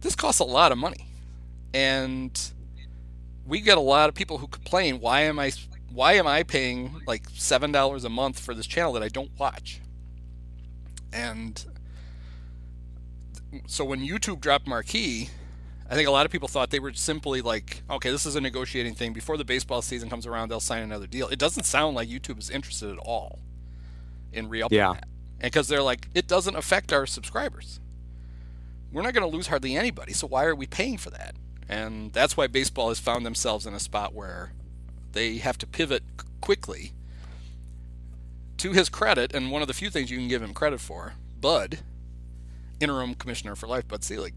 this costs a lot of money, and we get a lot of people who complain. Why am I why am I paying like seven dollars a month for this channel that I don't watch? And so when YouTube dropped Marquee, I think a lot of people thought they were simply like, okay, this is a negotiating thing. Before the baseball season comes around, they'll sign another deal. It doesn't sound like YouTube is interested at all in re-upping Yeah. that, and because they're like, it doesn't affect our subscribers. We're not going to lose hardly anybody, so why are we paying for that? And that's why baseball has found themselves in a spot where they have to pivot quickly. To his credit, and one of the few things you can give him credit for, Bud, interim commissioner for life, Bud Selig,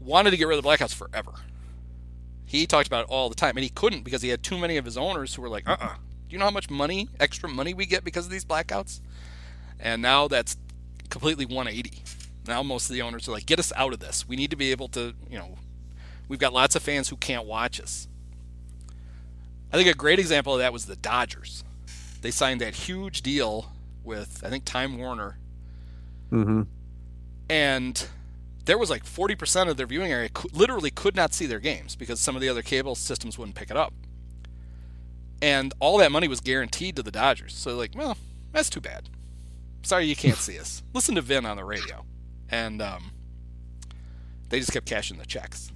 wanted to get rid of the blackouts forever. He talked about it all the time, and he couldn't because he had too many of his owners who were like, "Uh-uh, do you know how much money, extra money, we get because of these blackouts?" And now that's completely 180. Now most of the owners are like, "Get us out of this. We need to be able to, you know, we've got lots of fans who can't watch us." I think a great example of that was the Dodgers. They signed that huge deal with I think Time Warner Mm-hmm. And there was like 40% of their viewing area literally could not see their games because some of the other cable systems wouldn't pick it up. And all that money was guaranteed to the Dodgers. So like, well, that's too bad. Sorry you can't see us. [laughs] Listen to Vin on the radio. And um, they just kept cashing the checks.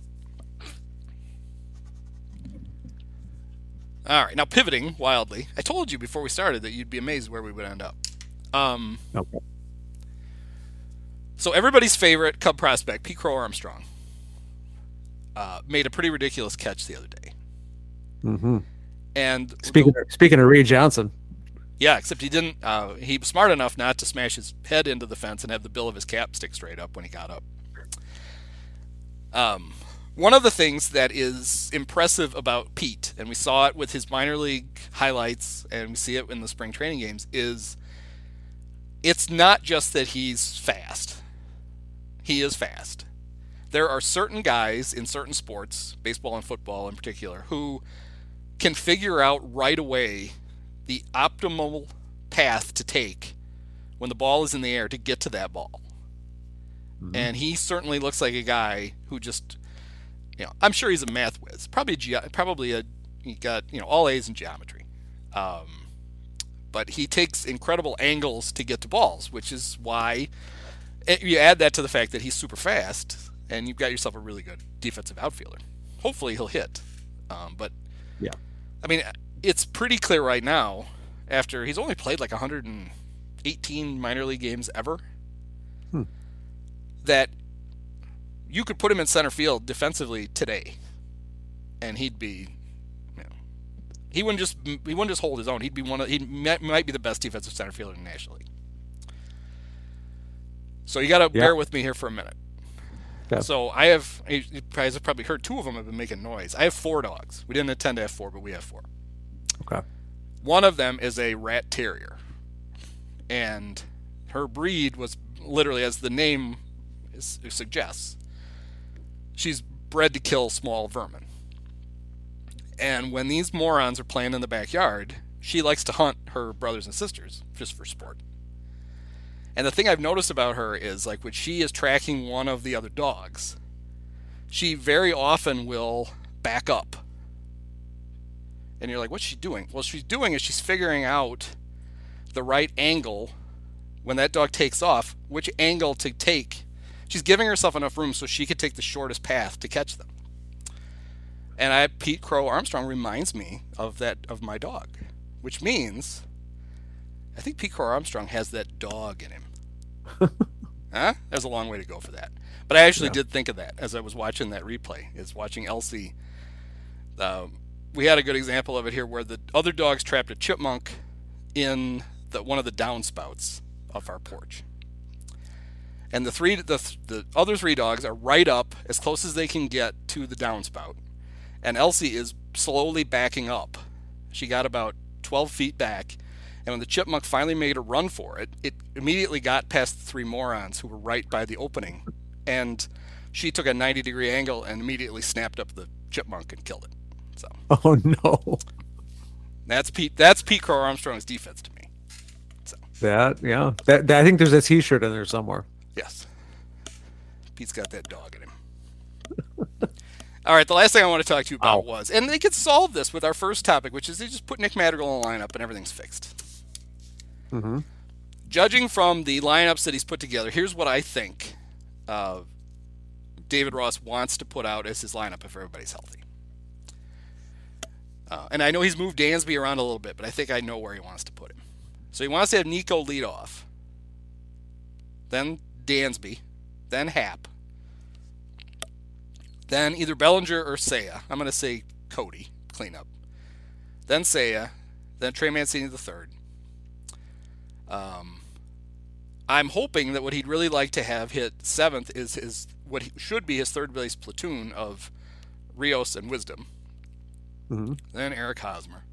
All right, now pivoting wildly. I told you before we started that you'd be amazed where we would end up. Um, Okay. So everybody's favorite Cub prospect, Pete Crow Armstrong, uh, made a pretty ridiculous catch the other day. Mm-hmm. And Speaking of, speaking of Reed Johnson, yeah, except he didn't. Uh, he was smart enough not to smash his head into the fence and have the bill of his cap stick straight up when he got up. Um, one of the things that is impressive about Pete, and we saw it with his minor league highlights, and we see it in the spring training games, is it's not just that he's fast. He is fast. There are certain guys in certain sports, baseball and football in particular, who can figure out right away the optimal path to take when the ball is in the air to get to that ball. And he certainly looks like a guy who just, you know, I'm sure he's a math whiz. Probably, ge- probably a he got you know all A's in geometry. Um, but he takes incredible angles to get to balls, which is why you add that to the fact that he's super fast, and you've got yourself a really good defensive outfielder. Hopefully, he'll hit. Um, but Yeah. I mean, it's pretty clear right now. After he's only played like 118 minor league games ever, Hmm. that you could put him in center field defensively today, and he'd be, you know, he wouldn't just he wouldn't just hold his own. He'd be one of he might, might be the best defensive center fielder in the National League. So you got to Yeah. bear with me here for a minute. Yeah. So I have, you guys have probably heard two of them have been making noise. I have four dogs. We didn't intend to have four, but we have four. okay. One of them is a rat terrier, and her breed was literally, as the name is, suggests, she's bred to kill small vermin. And when these morons are playing in the backyard, she likes to hunt her brothers and sisters just for sport. And the thing I've noticed about her is like when she is tracking one of the other dogs, she very often will back up. And you're like, what's she doing? Well, she's doing is she's figuring out the right angle when that dog takes off, which angle to take. She's giving herself enough room so she could take the shortest path to catch them. And I Pete Crow Armstrong reminds me of that of my dog, which means I think Pete Crow Armstrong has that dog in him. [laughs] huh? There's a long way to go for that. But I actually did think of that as I was watching that replay. Is watching Elsie. Um, we had a good example of it here, where the other dogs trapped a chipmunk in the one of the downspouts of our porch. And the three, the, the other three dogs are right up as close as they can get to the downspout, and Elsie is slowly backing up. She got about 12 feet back, and when the chipmunk finally made a run for it, it immediately got past the three morons who were right by the opening, and she took a 90 degree angle and immediately snapped up the chipmunk and killed it. So [laughs] Oh no. that's Pete. That's Pete Crow Armstrong's defense to me. So That yeah. That, that I think there's a T-shirt in there somewhere. yes, Pete's got that dog in him. [laughs] All right, the last thing I want to talk to you about was, and they could solve this with our first topic, which is they just put Nick Madrigal in the lineup and everything's fixed. Mm-hmm. Judging from the lineups that he's put together, here's what I think uh, David Ross wants to put out as his lineup if everybody's healthy. Uh, and I know he's moved Dansby around a little bit, but I think I know where he wants to put him. So he wants to have Nico lead off, then Dansby, then Hap, then either Bellinger or Seiya. I'm going to say Cody, cleanup. Then Seiya, then Trey Mancini the third. Um, I'm hoping that what he'd really like to have hit seventh is his what should be his third base platoon of Rios and Wisdom. Mm-hmm. Then Eric Hosmer.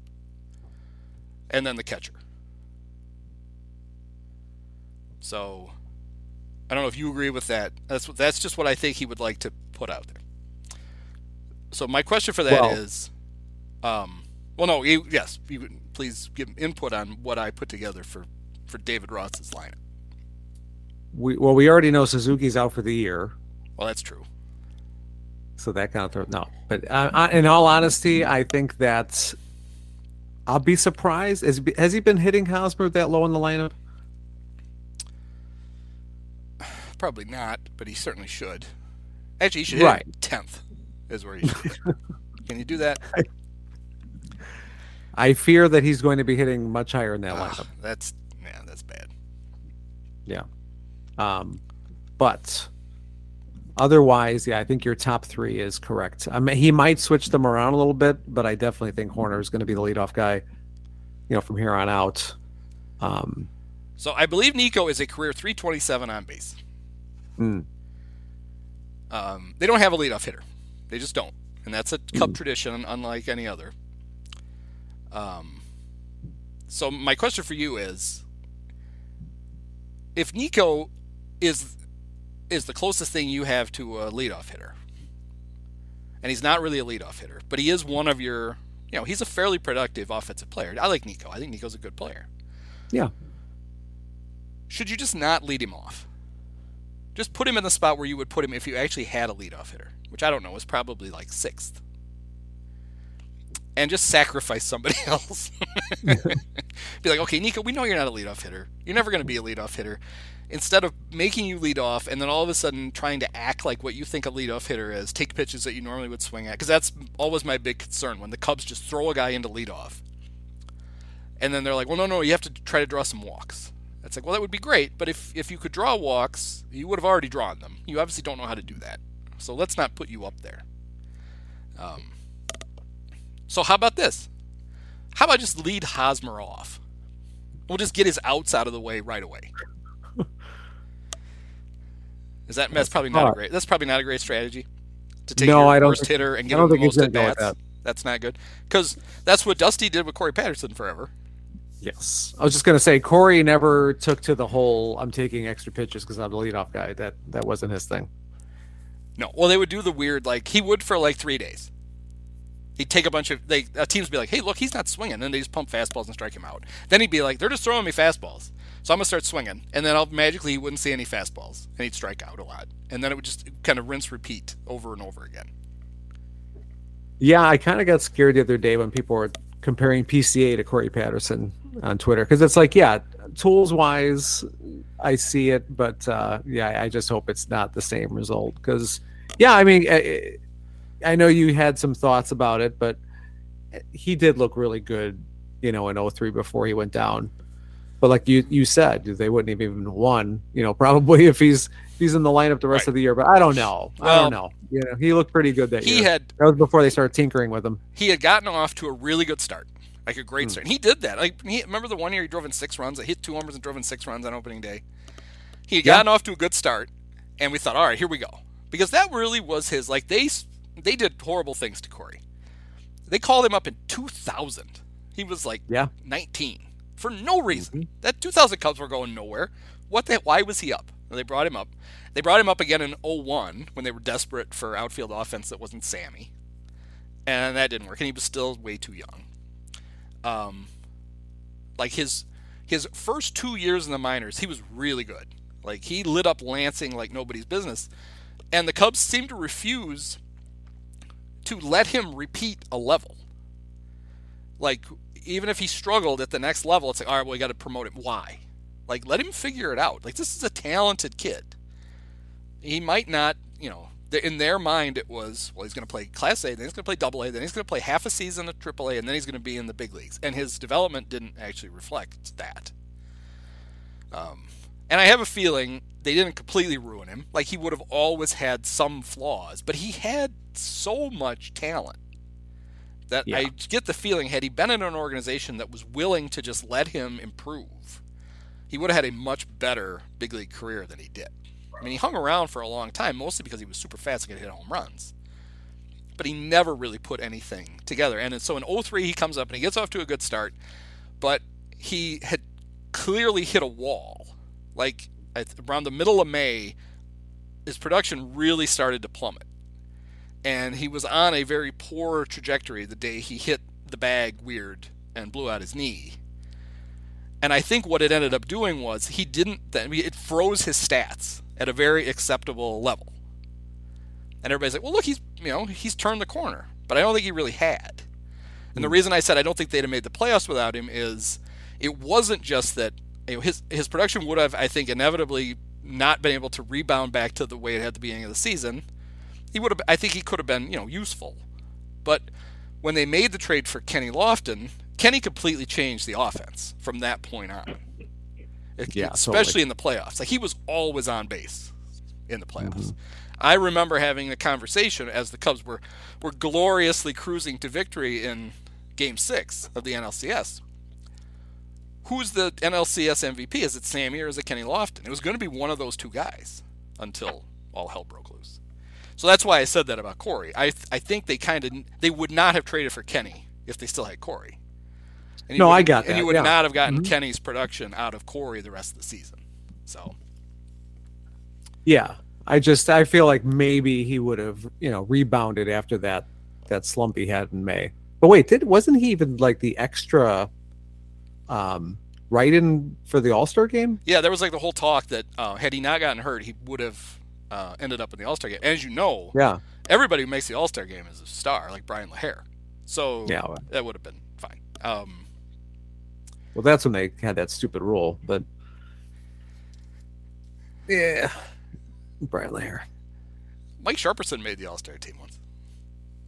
And then the catcher. So I don't know if you agree with that. That's that's just what I think he would like to put out there. So my question for that well, is, um, well, no, you, yes, you, please give input on what I put together for for David Ross's lineup. We well, we already know Suzuki's out for the year. Well, that's true. So that kind of throw, no, but uh, in all honesty, I think that I'll be surprised. Has, has he been hitting Hosmer that low in the lineup? Probably not, but he certainly should. Actually, he should hit right. tenth. Is where he should. [laughs] Can you do that? I fear that he's going to be hitting much higher in that uh, lineup. That's man, that's bad. Yeah. Um, but otherwise, yeah, I think your top three is correct. I mean, he might switch them around a little bit, but I definitely think Hoerner is going to be the leadoff guy. You know, from here on out. Um, so I believe Nico is a career 327 on base. Mm. Um, they don't have a leadoff hitter. They just don't, and that's a Cub mm. tradition, unlike any other. Um, so my question for you is, if Nico is is the closest thing you have to a leadoff hitter, and he's not really a leadoff hitter, but he is one of your, you know, he's a fairly productive offensive player. I like Nico. I think Nico's a good player. Yeah. Should you just not lead him off? Just put him in the spot where you would put him if you actually had a leadoff hitter, which I don't know is probably like sixth. And just sacrifice somebody [laughs] else. be like, okay, Nico, we know you're not a leadoff hitter. You're never going to be a leadoff hitter. Instead of making you lead off and then all of a sudden trying to act like what you think a leadoff hitter is, take pitches that you normally would swing at, because that's always my big concern when the Cubs just throw a guy into leadoff. And then they're like, well, no, no, you have to try to draw some walks. It's like, well, that would be great, but if, if you could draw walks, you would have already drawn them. You obviously don't know how to do that. So let's not put you up there. Um, so how about this? How about just lead Hosmer off? We'll just get his outs out of the way right away. Is that that's probably not a great that's probably not a great strategy to take no, your I don't worst think, hitter and give him the most at bats. That. That's not good because that's what Dusty did with Corey Patterson forever. Yes, I was just gonna say Corey never took to the whole "I'm taking extra pitches because I'm the leadoff guy." That that wasn't his thing. No, well, they would do the weird like he would for like three days. He'd take a bunch of they uh, teams be like, "Hey, look, he's not swinging," and then they just pump fastballs and strike him out. Then he'd be like, "They're just throwing me fastballs," so I'm gonna start swinging, and then I'll magically he wouldn't see any fastballs, and he'd strike out a lot, and then it would just kind of rinse repeat over and over again. Yeah, I kind of got scared the other day when people were comparing PCA to Corey Patterson on Twitter. Because it's like, yeah, tools wise, I see it, but uh, yeah, I just hope it's not the same result. Because, yeah, I mean, I, I, know you had some thoughts about it, but he did look really good, you know, in 03 before he went down. But like you you said, they wouldn't have even won, you know, [laughs] probably if he's he's in the lineup the rest right. of the year. But I don't know. Well, I don't know. You know, he looked pretty good that he year. had that was before they started tinkering with him. He had gotten off to a really good start like a great mm. start. And he did that. Like he, remember the one year he drove in six runs. I hit two homers and drove in six runs on opening day. He had yeah. gotten off to a good start, and we thought, all right, here we go, because that really was his. Like they they did horrible things to Corey. They called him up in 2000. He was like yeah. 19 for no reason. Mm-hmm. That 2000 Cubs were going nowhere. What the? Why was he up? They brought him up. They brought him up again in 01 when they were desperate for outfield offense that wasn't Sammy, and that didn't work. And he was still way too young um, like his his first two years in the minors, he was really good. Like he lit up Lansing like nobody's business, and the Cubs seemed to refuse to let him repeat a level. Like even if he struggled at the next level, it's like all right, well, we got to promote him. Why? Like let him figure it out. Like this is a talented kid. He might not, you know, in their mind it was well he's going to play class a then he's going to play double a then he's going to play half a season at triple a and then he's going to be in the big leagues and his development didn't actually reflect that um, and i have a feeling they didn't completely ruin him like he would have always had some flaws but he had so much talent that yeah. i get the feeling had he been in an organization that was willing to just let him improve he would have had a much better big league career than he did I mean, he hung around for a long time, mostly because he was super fast and could hit home runs. But he never really put anything together. And so in 03, he comes up and he gets off to a good start, but he had clearly hit a wall. Like around the middle of May, his production really started to plummet. And he was on a very poor trajectory the day he hit the bag weird and blew out his knee. And I think what it ended up doing was he didn't, I mean, it froze his stats at a very acceptable level. And everybody's like, well, look, he's you know he's turned the corner, but I don't think he really had. And the hmm. reason I said I don't think they'd have made the playoffs without him is it wasn't just that his his production would have I think inevitably not been able to rebound back to the way it had at the beginning of the season. He would have I think he could have been you know useful, but when they made the trade for Kenny Lofton, Kenny completely changed the offense from that point on yeah, especially totally. in the playoffs. Like he was always on base in the playoffs. Mm-hmm. I remember having a conversation as the Cubs were were gloriously cruising to victory in Game Six of the NLCS. Who's the NLCS MVP? Is it Sammy or is it Kenny Lofton? It was going to be one of those two guys until all hell broke loose. So that's why I said that about Corey. I th- I think they kind of they would not have traded for Kenny if they still had Corey. And no, I got that. And you would yeah. not have gotten mm-hmm. Kenny's production out of Corey the rest of the season. So. Yeah, I just I feel like maybe he would have you know rebounded after that that slump he had in May. But wait, did wasn't he even like the extra um right in for the All Star game? Yeah, there was like the whole talk that uh, had he not gotten hurt, he would have uh, ended up in the All Star game. As you know, yeah, everybody who makes the All Star game is a star, like Brian LaHair. So yeah, that would have been fine. Um, well, that's when they had that stupid rule, but yeah, Brian LaHair. Mike Sharperson made the All Star team once.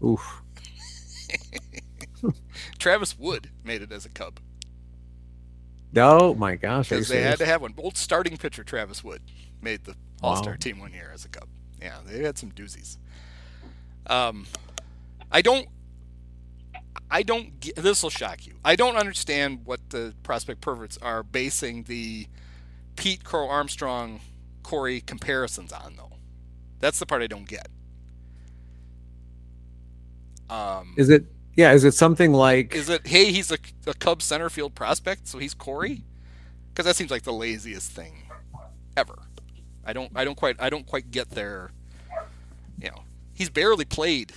Oof. [laughs] Travis Wood made it as a Cub. Oh my gosh! Because they had to have one. Old starting pitcher Travis Wood made the All Star wow. team one year as a Cub. Yeah, they had some doozies. Um, I don't I don't. This will shock you. I don't understand what the prospect perverts are basing the Pete Crow Armstrong Corey comparisons on, though. That's the part I don't get. Um, is it? Yeah. Is it something like? Is it? Hey, he's a, a Cubs center field prospect, so he's Corey. Because that seems like the laziest thing ever. I don't. I don't quite. I don't quite get there. You know, he's barely played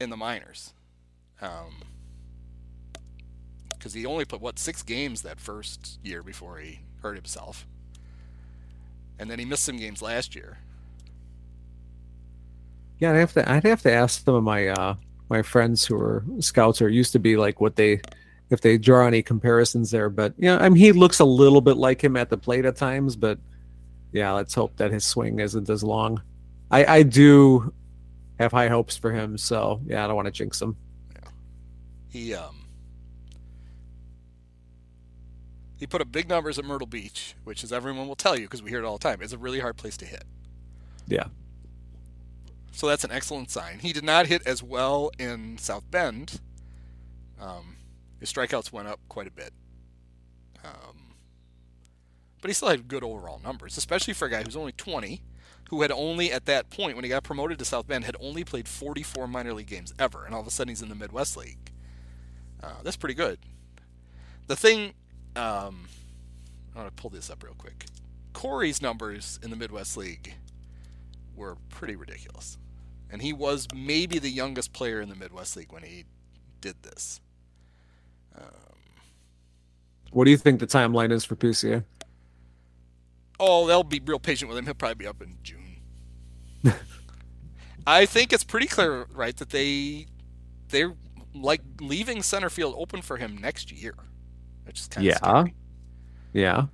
in the minors. Um, because he only put what six games that first year before he hurt himself, and then he missed some games last year. Yeah, I'd have to. I'd have to ask some of my uh, my friends who are scouts or used to be like what they if they draw any comparisons there. But yeah, I mean he looks a little bit like him at the plate at times, but yeah, let's hope that his swing isn't as long. I I do have high hopes for him, so yeah, I don't want to jinx him. Yeah. He um He put up big numbers at Myrtle Beach, which, as everyone will tell you, because we hear it all the time, is a really hard place to hit. Yeah. So that's an excellent sign. He did not hit as well in South Bend. Um, his strikeouts went up quite a bit. Um, but he still had good overall numbers, especially for a guy who's only 20, who had only at that point, when he got promoted to South Bend, had only played 44 minor league games ever, and all of a sudden he's in the Midwest League. Uh, that's pretty good. The thing um, I want to pull this up real quick. Corey's numbers in the Midwest League were pretty ridiculous. And he was maybe the youngest player in the Midwest League when he did this. Um, what do you think the timeline is for PCA? Oh, they'll be real patient with him. He'll probably be up in June. [laughs] I think it's pretty clear, right, that they they're like leaving center field open for him next year. Which is kind of Yeah. scary. Yeah.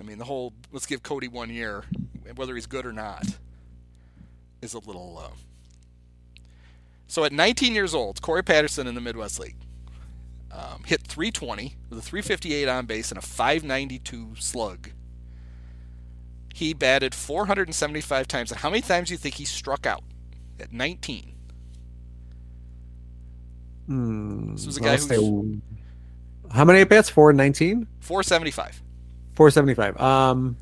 I mean, the whole let's give Cody one year, whether he's good or not, is a little low. So at 19 years old, Corey Patterson in the Midwest League um, hit 320 with a 358 on base and a 592 slug. He batted 475 times. And how many times do you think he struck out at 19? Hmm, This was a guy who's how many at bats? Four nineteen. 475. Four seventy five. Um,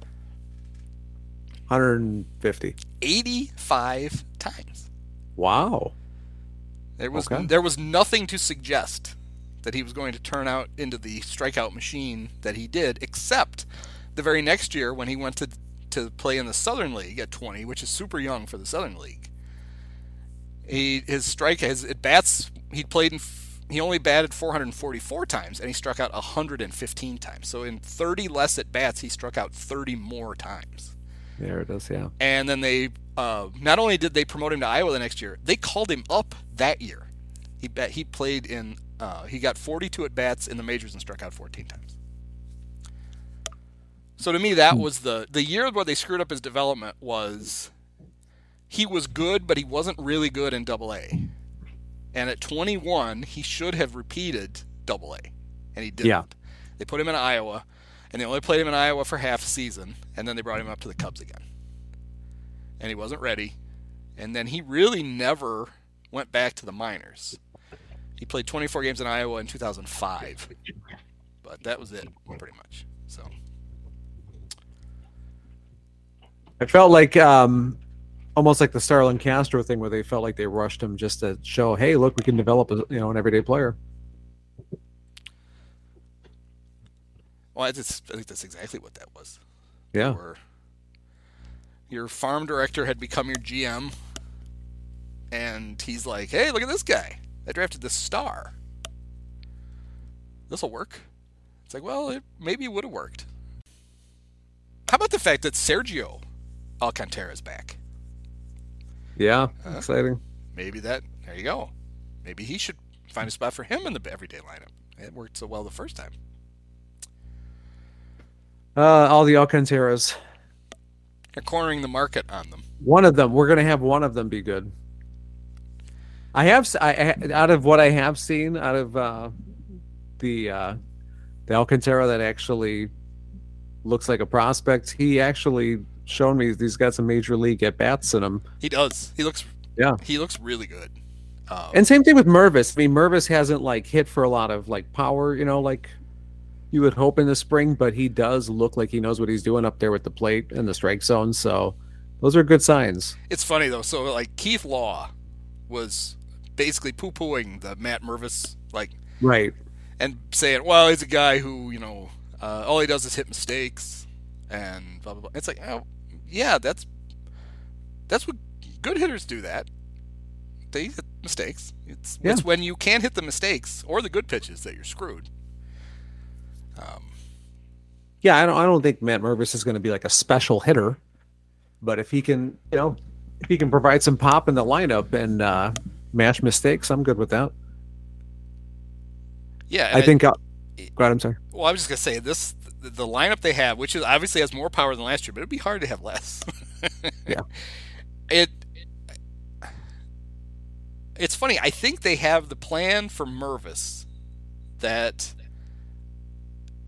hundred and fifty. 85 times. Wow. There was Okay. there was nothing to suggest that he was going to turn out into the strikeout machine that he did, except the very next year when he went to to play in the Southern League at 20, which is super young for the Southern League. He his strike his at bats he played in he only batted 444 times and he struck out 115 times. So in 30 less at bats, he struck out 30 more times. There it is. Yeah. And then they uh, not only did they promote him to Iowa the next year, they called him up that year. He bet he played in uh, he got 42 at bats in the majors and struck out 14 times. So to me, that was the the year where they screwed up his development was he was good, but he wasn't really good in Double A. And at 21, he should have repeated Double A, and he didn't. Yeah. They put him in Iowa, and they only played him in Iowa for half a season, and then they brought him up to the Cubs again. And he wasn't ready, and then he really never went back to the minors. He played 24 games in Iowa in 2005, but that was it, pretty much. So I felt like um, almost like the Starlin Castro thing, where they felt like they rushed him just to show, hey, look, we can develop a, you know an everyday player. Well, I, just, I think that's exactly what that was. Yeah. Where your farm director had become your GM, and he's like, "Hey, look at this guy! I drafted this star. This will work." It's like, well, it, maybe it would have worked. How about the fact that Sergio Alcantara is back? Yeah. Huh? Exciting. Maybe that. There you go. Maybe he should find a spot for him in the everyday lineup. It worked so well the first time. Uh, all the Alcantaras. They're cornering the market on them. One of them. We're gonna have one of them be good. I have. I- out of what I have seen, out of uh, the uh, the Alcantara that actually looks like a prospect, he actually shown me he's got some major league at bats in him. He does. He looks. Yeah. He looks really good. Um, And same thing with Mervis. I mean, Mervis hasn't like hit for a lot of like power, you know, like you would hope in the spring, but he does look like he knows what he's doing up there with the plate and the strike zone. So those are good signs. It's funny though. So like Keith Law was basically poo-pooing the Matt Mervis like Right. and saying, "Well, he's a guy who you know uh, all he does is hit mistakes and blah blah blah." It's like, oh, yeah, that's that's what good hitters do. That they hit mistakes. It's Yeah. it's when you can't hit the mistakes or the good pitches that you're screwed. Um, Yeah, I don't I don't think Matt Mervis is going to be like a special hitter, but if he can, you know, if he can provide some pop in the lineup and uh match mistakes, I'm good with that. yeah, I think uh, go ahead, I'm sorry. Well, I was just gonna say this: the, the lineup they have, which is obviously has more power than last year, but it'd be hard to have less. [laughs] Yeah. It. It's funny. I think they have the plan for Mervis that.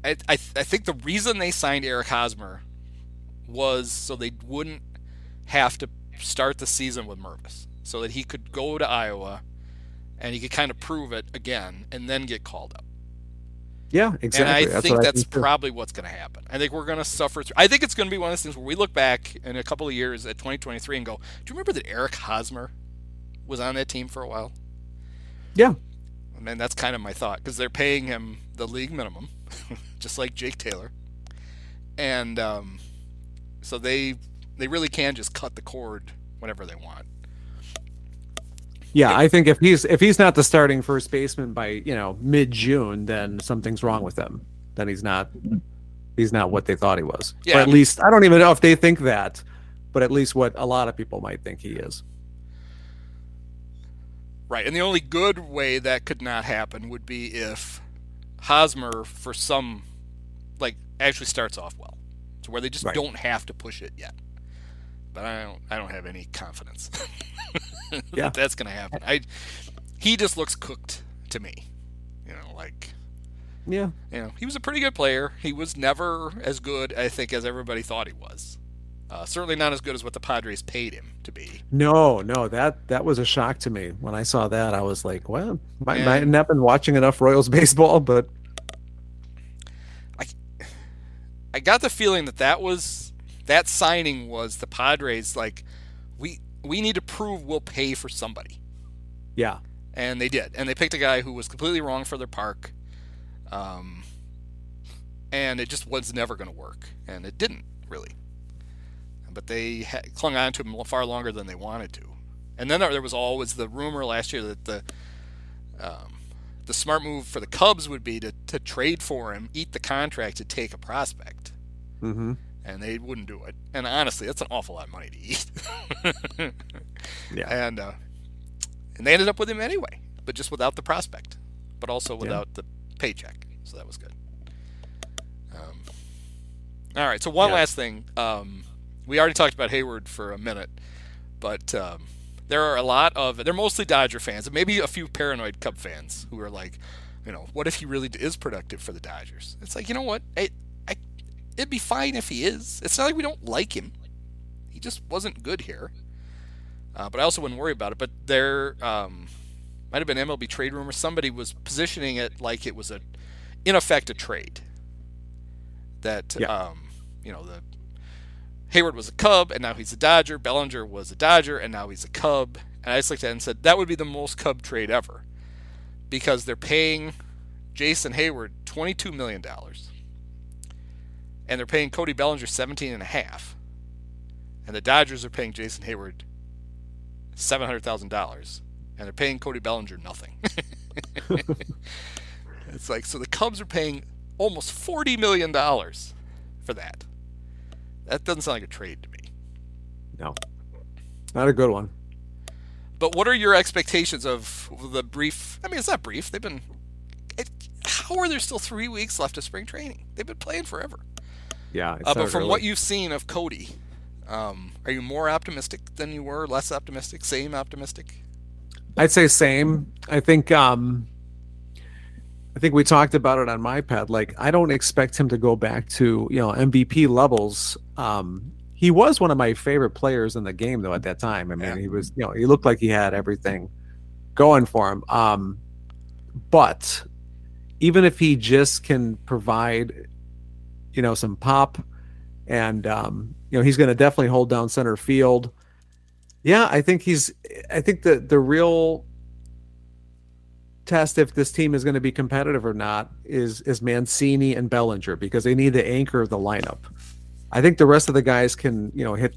I, I, I think the reason they signed Eric Hosmer was so they wouldn't have to start the season with Mervis, so that he could go to Iowa, and he could kind of prove it again, and then get called up. Yeah, exactly. And I That's think what that's too. probably what's going to happen. I think we're going to suffer through. I think it's going to be one of those things where we look back in a couple of years at 2023 and go, "Do you remember that Eric Hosmer was on that team for a while?" Yeah. I mean, that's kind of my thought because they're paying him the league minimum, [laughs] just like Jake Taylor, and um, so they they really can just cut the cord whenever they want. Yeah, I think if he's if he's not the starting first baseman by you know mid June, then something's wrong with him. Then he's not he's not what they thought he was. Yeah, or at least I don't even know if they think that, but at least what a lot of people might think he is. Right, and the only good way that could not happen would be if Hosmer, for some, like actually starts off well, to where they just Right. don't have to push it yet. But I don't, I don't have any confidence [laughs] Yeah. that that's going to happen. I, he just looks cooked to me. You know, like Yeah. you know, he was a pretty good player. He was never as good, I think, as everybody thought he was. Uh, certainly not as good as what the Padres paid him to be. No, no, that that was a shock to me when I saw that. I was like, well, might, Yeah. might not been watching enough Royals [laughs] baseball, but I I got the feeling that that was that signing was the Padres like we we need to prove we'll pay for somebody, yeah, and they did, and they picked a guy who was completely wrong for their park, um, and it just was never going to work, and it didn't really. But they ha- clung on to him far longer than they wanted to, and then there was always the rumor last year that the um, the smart move for the Cubs would be to, to trade for him, eat the contract to take a prospect mm-hmm. and they wouldn't do it. And honestly, that's an awful lot of money to eat. [laughs] yeah, and uh, and they ended up with him anyway, but just without the prospect, but also without the paycheck. So that was good. Um, all right. So one Yeah. last thing. Um, we already talked about Heyward for a minute, but um, there are a lot of they're mostly Dodger fans, and maybe a few paranoid Cub fans who are like, you know, what if he really is productive for the Dodgers? It's like you know what, I, I, it'd be fine if he is. It's not like we don't like him. He just wasn't good here. Uh, but I also wouldn't worry about it. But there um, might have been MLB trade rumors. Somebody was positioning it like it was a, in effect, a trade. That Yeah. um, you know the Heyward was a Cub and now he's a Dodger. Bellinger was a Dodger and now he's a Cub. And I just looked at it and said that would be the most Cub trade ever, because they're paying Jason Heyward twenty-two million dollars, and they're paying Cody Bellinger seventeen and a half, and the Dodgers are paying Jason Heyward seven hundred thousand dollars, and they're paying Cody Bellinger nothing. [laughs] it's like so the Cubs are paying almost forty million dollars for that. That doesn't sound like a trade to me. no, not a good one. But what are your expectations of the brief? I mean, it's not brief. They've been. It, how are there still three weeks left of spring training? They've been playing forever. Yeah, Uh, but from what you've seen of Cody, um, are you more optimistic than you were? Less optimistic? Same optimistic? I'd say same. I think um I think we talked about it on my pad. Like I don't expect him to go back to, you know, MVP levels. Um he was one of my favorite players in the game though at that time. I mean, Yeah. he was, you know, he looked like he had everything going for him. Um but even if he just can provide you know some pop and um you know he's going to definitely hold down center field yeah, I think he's. I think the the real test if this team is going to be competitive or not is is Mancini and Bellinger because they need the anchor of the lineup. I think the rest of the guys can you know hit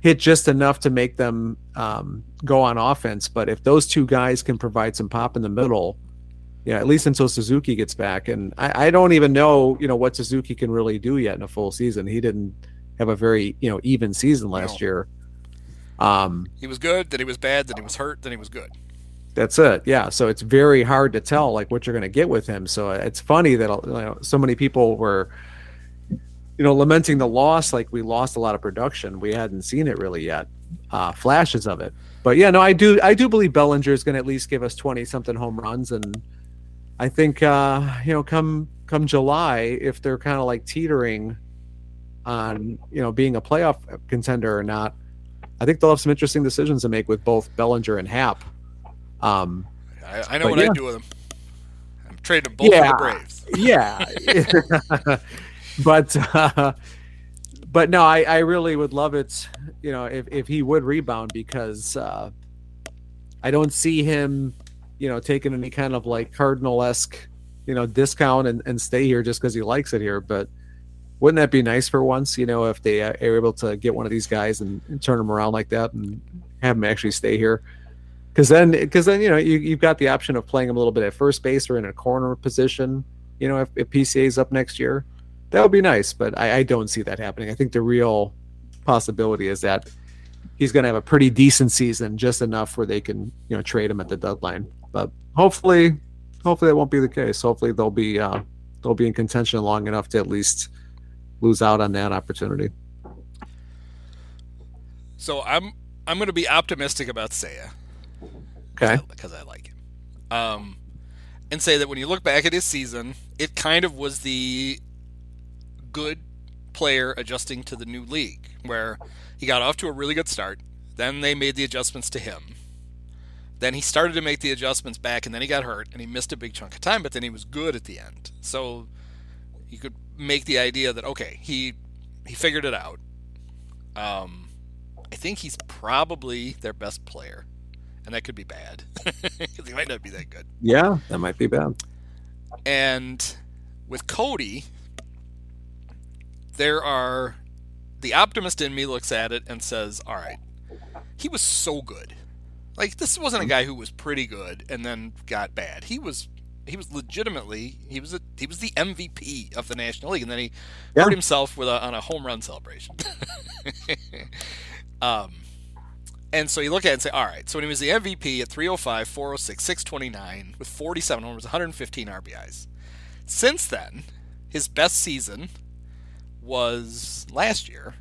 hit just enough to make them um, go on offense. But if those two guys can provide some pop in the middle, yeah, at least until Suzuki gets back, and I, I don't even know you know what Suzuki can really do yet in a full season. He didn't have a very you know even season last No. year. Um, He was good, then he was bad, then he was hurt, then he was good. That's it. Yeah. So it's very hard to tell like what you're going to get with him. So it's funny that you know, so many people were, you know, lamenting the loss. Like we lost a lot of production. We hadn't seen it really yet, uh, flashes of it. But yeah, no, I do. I do believe Bellinger is going to at least give us 20 something home runs. And I think, uh, you know, come, come July, if they're kind of like teetering on, you know, being a playoff contender or not, I think they'll have some interesting decisions to make with both Bellinger and Hap. Um, I, I know what yeah. I'd do with them. I'm trading them both for Yeah. the Braves. [laughs] yeah [laughs] but uh, but no I, I really would love it you know if, if he would rebound because uh, i don't see him you know taking any kind of like cardinal-esque you know discount and, and stay here just because he likes it here but wouldn't that be nice for once you know if they are able to get one of these guys and, and turn them around like that and have him actually stay here because then because then you know you, you've got the option of playing him a little bit at first base or in a corner position you know if, if pca is up next year that would be nice but I, I don't see that happening i think the real possibility is that he's going to have a pretty decent season, just enough where they can you know trade him at the deadline. But hopefully, hopefully that won't be the case. Hopefully they'll be uh, they'll be in contention long enough to at least lose out on that opportunity. So I'm I'm going to be optimistic about Seiya. Okay. Because I, like him. Um, and say that when you look back at his season, it kind of was the good player adjusting to the new league, where he got off to a really good start. Then they made the adjustments to him. Then he started to make the adjustments back, and then he got hurt, and he missed a big chunk of time. But then he was good at the end. So you could make the idea that okay, he he figured it out. Um, I think he's probably their best player, and that could be bad [laughs] because he might not be that good. Yeah, that might be bad. And with Cody, there are the optimist in me looks at it and says, "All right, he was so good. Like this wasn't a guy who was pretty good and then got bad. He was he was legitimately he was a he was the MVP of the National League, and then he Yeah. hurt himself with a, on a home run celebration. [laughs] um, and so you look at it and say, all right. So when he was the MVP at 305, 406, 629 with 47 homers, 115 RBIs. Since then, his best season was last year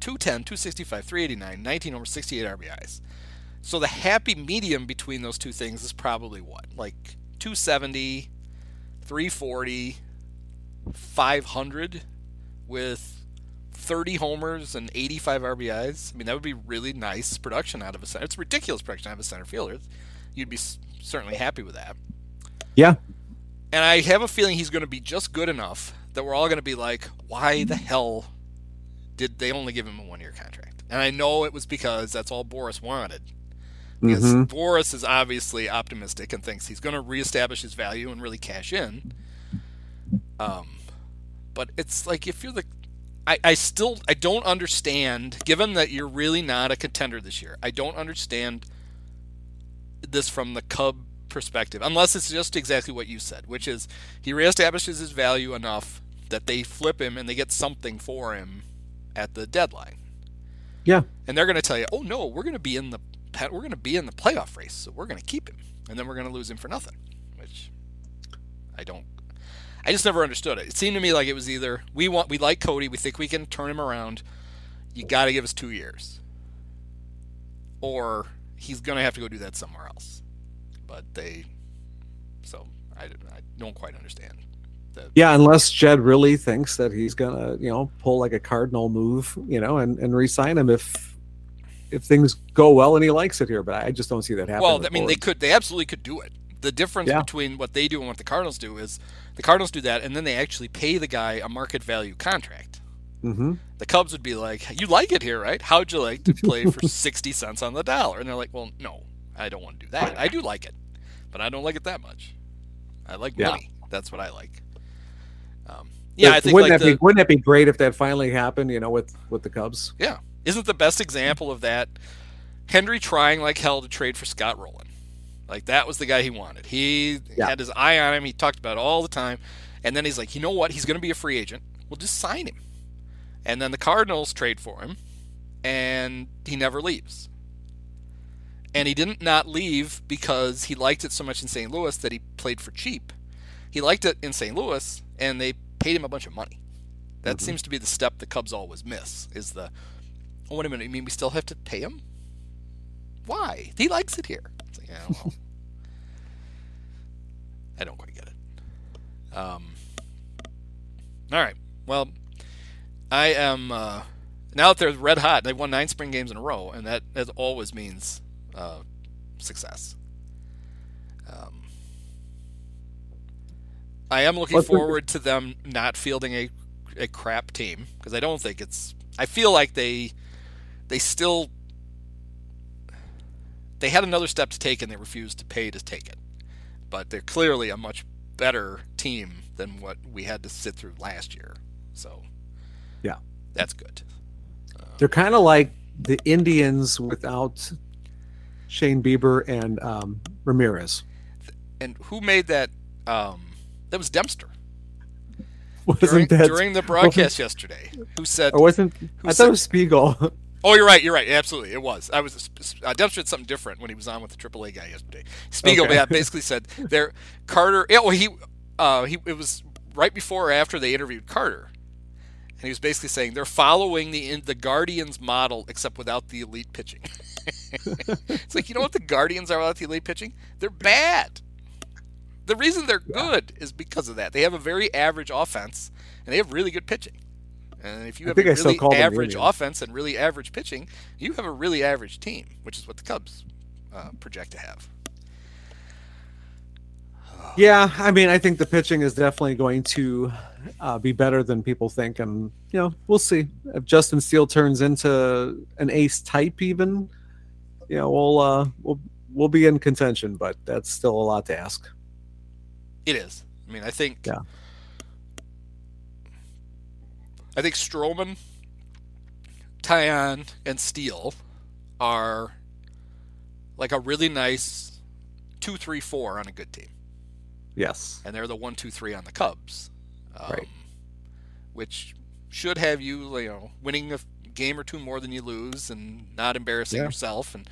210, 265, 389, 19 homers, 68 RBIs. So the happy medium between those two things is probably what? Like 270, 340, 500 with 30 homers and 85 RBIs. I mean, that would be really nice production out of a center. It's ridiculous production out of a center fielder. You'd be certainly happy with that. Yeah. And I have a feeling he's going to be just good enough that we're all going to be like, why the hell did they only give him a one year contract? And I know it was because that's all Boras wanted. Because Mhm. Boras is obviously optimistic and thinks he's going to reestablish his value and really cash in. Um, but it's like if you're the, I, I still I don't understand. Given that you're really not a contender this year, I don't understand this from the Cub perspective, unless it's just exactly what you said, which is he reestablishes his value enough that they flip him and they get something for him at the deadline. Yeah. And they're going to tell you, "Oh no, we're going to be in the we're going to be in the playoff race, so we're going to keep him, and then we're going to lose him for nothing." Which I don't. I just never understood it. It seemed to me like it was either we want we like Cody, we think we can turn him around. You got to give us two years, or he's going to have to go do that somewhere else. But they, so I, I don't quite understand. The, Yeah, unless Jed really thinks that he's gonna, you know, pull like a cardinal move, you know, and, and re-sign him if if things go well and he likes it here. But I just don't see that happening. Well, I mean, they could, they absolutely could do it. The difference Yeah. between what they do and what the Cardinals do is the Cardinals do that, and then they actually pay the guy a market value contract. Mhm. The Cubs would be like, "You like it here, right? How'd you like to play for [laughs] sixty cents on the dollar?" And they're like, "Well, no, I don't want to do that. I do like it, but I don't like it that much. I like Yeah. money. That's what I like." Um, yeah, But I think wouldn't like that the, be wouldn't that be great if that finally happened? You know, with with the Cubs. Yeah. Isn't the best example of that Hendry trying like hell to trade for Scott Rolen? Like that was the guy he wanted. He Yeah. had his eye on him. He talked about it all the time. And then he's like, you know what? He's going to be a free agent. We'll just sign him. And then the Cardinals trade for him, and he never leaves. And he didn't not leave because he liked it so much in St. Louis that he played for cheap. He liked it in St. Louis, and they paid him a bunch of money. That mm-hmm. seems to be the step the Cubs always miss. Is the oh wait a minute, you mean we still have to pay him? Why? He likes it here. It's like, yeah, well, [laughs] I don't quite get it. Um, all right. Well, I am uh, now that they're red hot. They've won nine spring games in a row, and that that always means uh, success. Um, I am looking What's the- forward to them not fielding a a crap team because I don't think it's. I feel like they they still they had another step to take and they refused to pay to take it. But they're clearly a much better team than what we had to sit through last year. So Yeah. that's good. They're kind of like the Indians without Shane Bieber and um, Ramirez. And who made that? Um, that was Dempster Wasn't during, that during the broadcast [laughs] yesterday. Who said? Or wasn't who I thought said- it was Spiegel? [laughs] Oh, you're right. You're right. Absolutely, it was. I was uh, demonstrated something different when he was on with the AAA guy yesterday. Spiegel Okay. basically said there. Carter. Yeah, well, he uh, he it was right before or after they interviewed Carter, and he was basically saying they're following the in, the Guardians model except without the elite pitching. [laughs] it's like you know what the Guardians are without the elite pitching? They're bad. The reason they're good is because of that. They have a very average offense and they have really good pitching. And if you have a really average offense and really average pitching, you have a really average team, which is what the Cubs uh, project to have. [sighs] Yeah, I mean, I think the pitching is definitely going to uh, be better than people think, and you know, we'll see if Justin Steele turns into an ace type. Even, you know, we'll uh, we'll we'll be in contention, but that's still a lot to ask. It is. I mean, I think. Yeah. I think Stroman, Taillon, and Steele are like a really nice two, three, four on a good team. Yes. and they're the one, two, three on the Cubs, um, Right. Which should have you, you know, winning a game or two more than you lose, and not embarrassing Yeah. yourself, and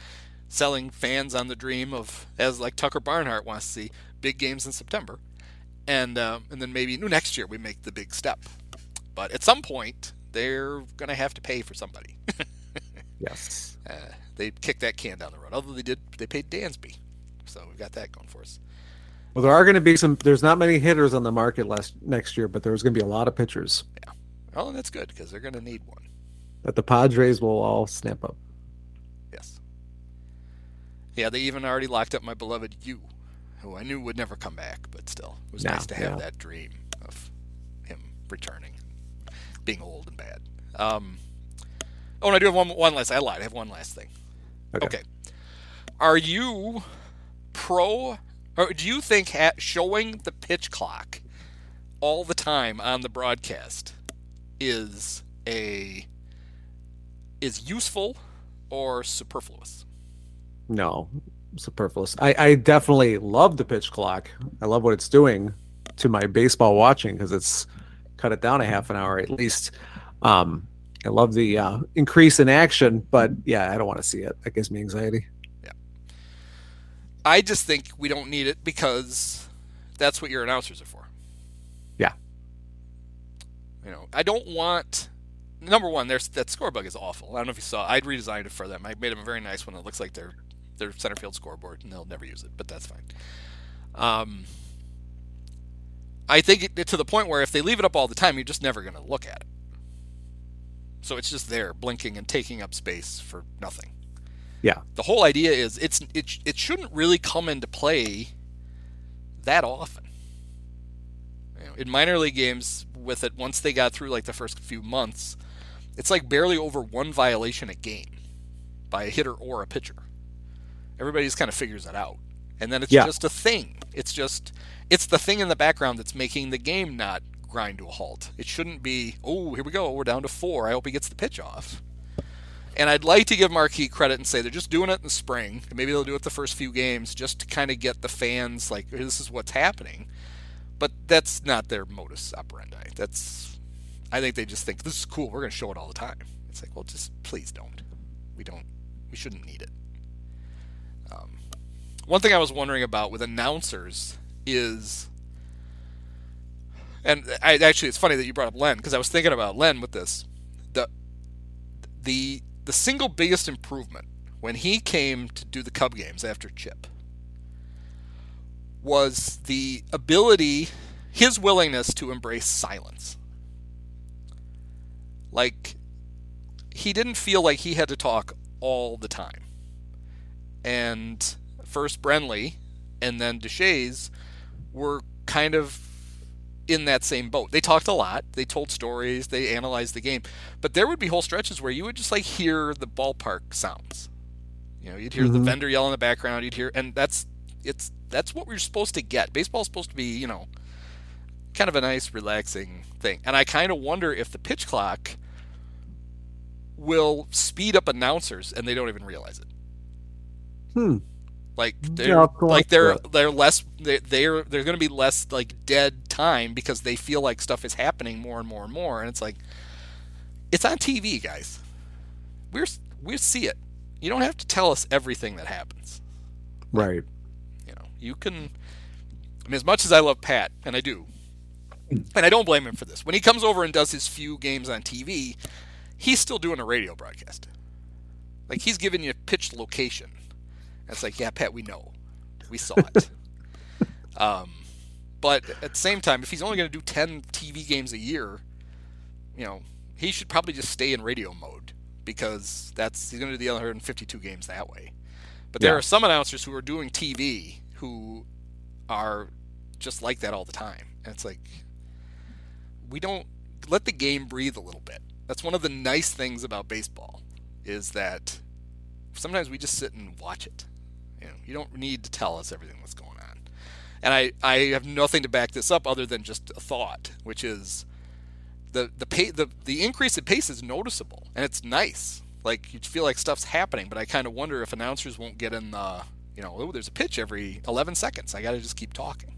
selling fans on the dream of, as like Tucker Barnhart wants to see, big games in September, and um, and then maybe next year we make the big step. But at some point, they're gonna have to pay for somebody. [laughs] Yes. uh, they kicked that can down the road. Although they did, they paid Dansby, so we've got that going for us. Well, there are going to be some. There's not many hitters on the market last next year, but there's going to be a lot of pitchers Yeah. Oh, and that's good because they're gonna need one. that the Padres will all snap up. Yes. Yeah, they even already locked up my beloved Yu, who I knew would never come back, but still, it was nice to have that dream of him returning, being old and bad. Um, oh, and I do have one, one last. I lied. I have one last thing. Okay. Okay. Are you pro, or do you think ha- showing the pitch clock all the time on the broadcast is a is useful or superfluous? No, superfluous. I, I definitely love the pitch clock. I love what it's doing to my baseball watching because it's cut it down a half an hour at least. Um, I love the uh, increase in action, but yeah, I don't want to see it. That gives me anxiety. Yeah, I just think we don't need it because that's what your announcers are for. Yeah. You know, I don't want number one. There's that score bug is awful. I don't know if you saw. I'd redesigned it for them. I made them a very nice one that looks like their their center field scoreboard, and they'll never use it, but that's fine. Um, I think it, to the point where if they leave it up all the time, you're just never going to look at it. So it's just there, blinking and taking up space for nothing Yeah. the whole idea is it's it, it shouldn't really come into play that often. You know, in minor league games, with it once they got through like the first few months, it's like barely over one violation a game by a hitter or a pitcher. Everybody just kind of figures it out, and then it's Yeah. just a thing. It's just it's the thing in the background that's making the game not grind to a halt. It shouldn't be. Oh, here we go. We're down to four. I hope he gets the pitch off. And I'd like to give Marquee credit and say they're just doing it in the spring. Maybe they'll do it the first few games just to kind of get the fans like this is what's happening. But that's not their modus operandi. That's I think they just think this is cool. We're going to show it all the time. It's like, well, just please don't. We don't. We shouldn't need it. Um, one thing I was wondering about with announcers is, and I actually it's funny that you brought up Len because I was thinking about Len with this. The the the single biggest improvement when he came to do the Cub games after Chip was the ability, his willingness to embrace silence. Like, he didn't feel like he had to talk all the time. And first Brenly and then Deshaies were kind of in that same boat. They talked a lot, they told stories, they analyzed the game, but there would be whole stretches where you would just like hear the ballpark sounds. You know, you'd hear the Mhm. vendor yell in the background, you'd hear and that's it's that's what we're supposed to get. Baseball's supposed to be, you know, kind of a nice relaxing thing. And I kind of wonder if the pitch clock will speed up announcers and they don't even realize it. Hmm. Like they're I'll like they're they're less they're they're there's going to be less like dead time because they feel like stuff is happening more and more and more and it's like it's on TV, guys. we're we see it. You don't have to tell us everything that happens. Right. You know, you can. I mean, as much as I love Pat, and I do, and I don't blame him for this. When he comes over and does his few games on TV, he's still doing a radio broadcast. Like he's giving you a pitched location. It's like, yeah, Pat, we know, we saw it. [laughs] um, but at the same time, if he's only going to do ten TV games a year, you know, he should probably just stay in radio mode because that's he's going to do the other 152 games that way. But there Yeah. are some announcers who are doing TV who are just like that all the time. And it's like we don't let the game breathe a little bit. That's one of the nice things about baseball is that sometimes we just sit and watch it. You know, you don't need to tell us everything that's going on. And I, I have nothing to back this up other than just a thought, which is the the pay, the the increase in pace is noticeable and it's nice. Like you feel like stuff's happening, but I kind of wonder if announcers won't get in the you know, oh, there's a pitch every 11 seconds. I got to just keep talking.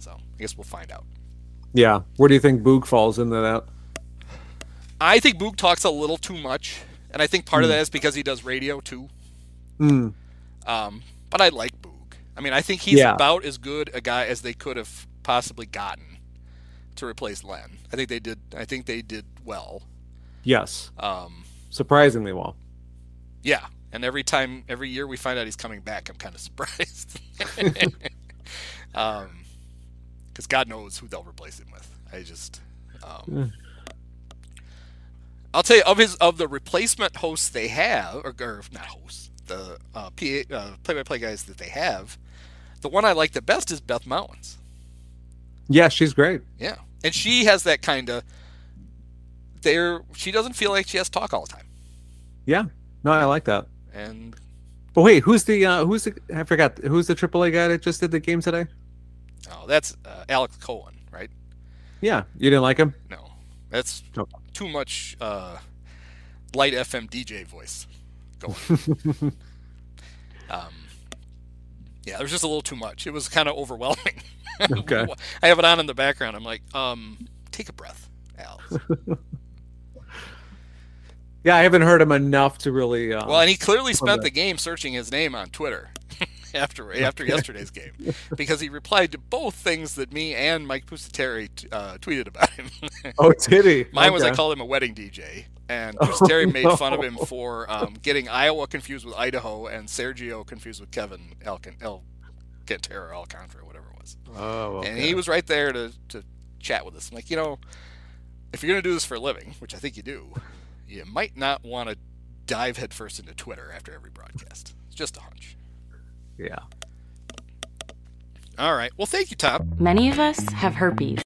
So I guess we'll find out. Yeah. Where do you think Boog falls into that? I think Boog talks a little too much, and I think part of that is because he does radio too. Mm. Um, but I like Boog. I mean, I think he's Yeah. about as good a guy as they could have possibly gotten to replace Len. I think they did. I think they did well. Yes. Um, Surprisingly well. yeah, and every time, every year we find out he's coming back, I'm kind of [laughs] surprised. [laughs] um, because God knows who they'll replace him with. I just, um, I'll tell you of his of the replacement hosts they have, or, or not hosts, the uh, PA, uh, play-by-play guys that they have. The one I like the best is Beth Mowins. Yeah, she's great. Yeah, and she has that kind of. There, she doesn't feel like she has to talk all the time, Yeah. No, I like that. and But wait, who's the uh who's the I forgot who's the AAA guy that just did the game today? oh, that's uh, Alex Cohen, right? Yeah, you didn't like him? No, that's too much uh, light FM DJ voice going. um, yeah, there was just a little too much. It was kind of overwhelming. [laughs] Okay. I have it on in the background. I'm like, um, take a breath, Alex. [laughs] Yeah, I haven't heard him enough to really. Uh, well, and he clearly spent Okay. the game searching his name on Twitter [laughs] after after yesterday's game because he replied to both things that me and Mike Pusateri uh, tweeted about him. oh, did he? Mine was I Okay. called him a wedding DJ, and [laughs] Oh, Terry made fun of him for um, getting Iowa confused with Idaho and Sergio confused with Kevin Elkin, El Cantera, Alcantara, whatever it was. Oh, okay. And he was right there to, to chat with us. I'm like, you know, if you're going to do this for a living, which I think you do, you might not want to dive headfirst into Twitter after every broadcast. It's just a hunch. Yeah. All right. Well, thank you, Tom. Many of us have herpes.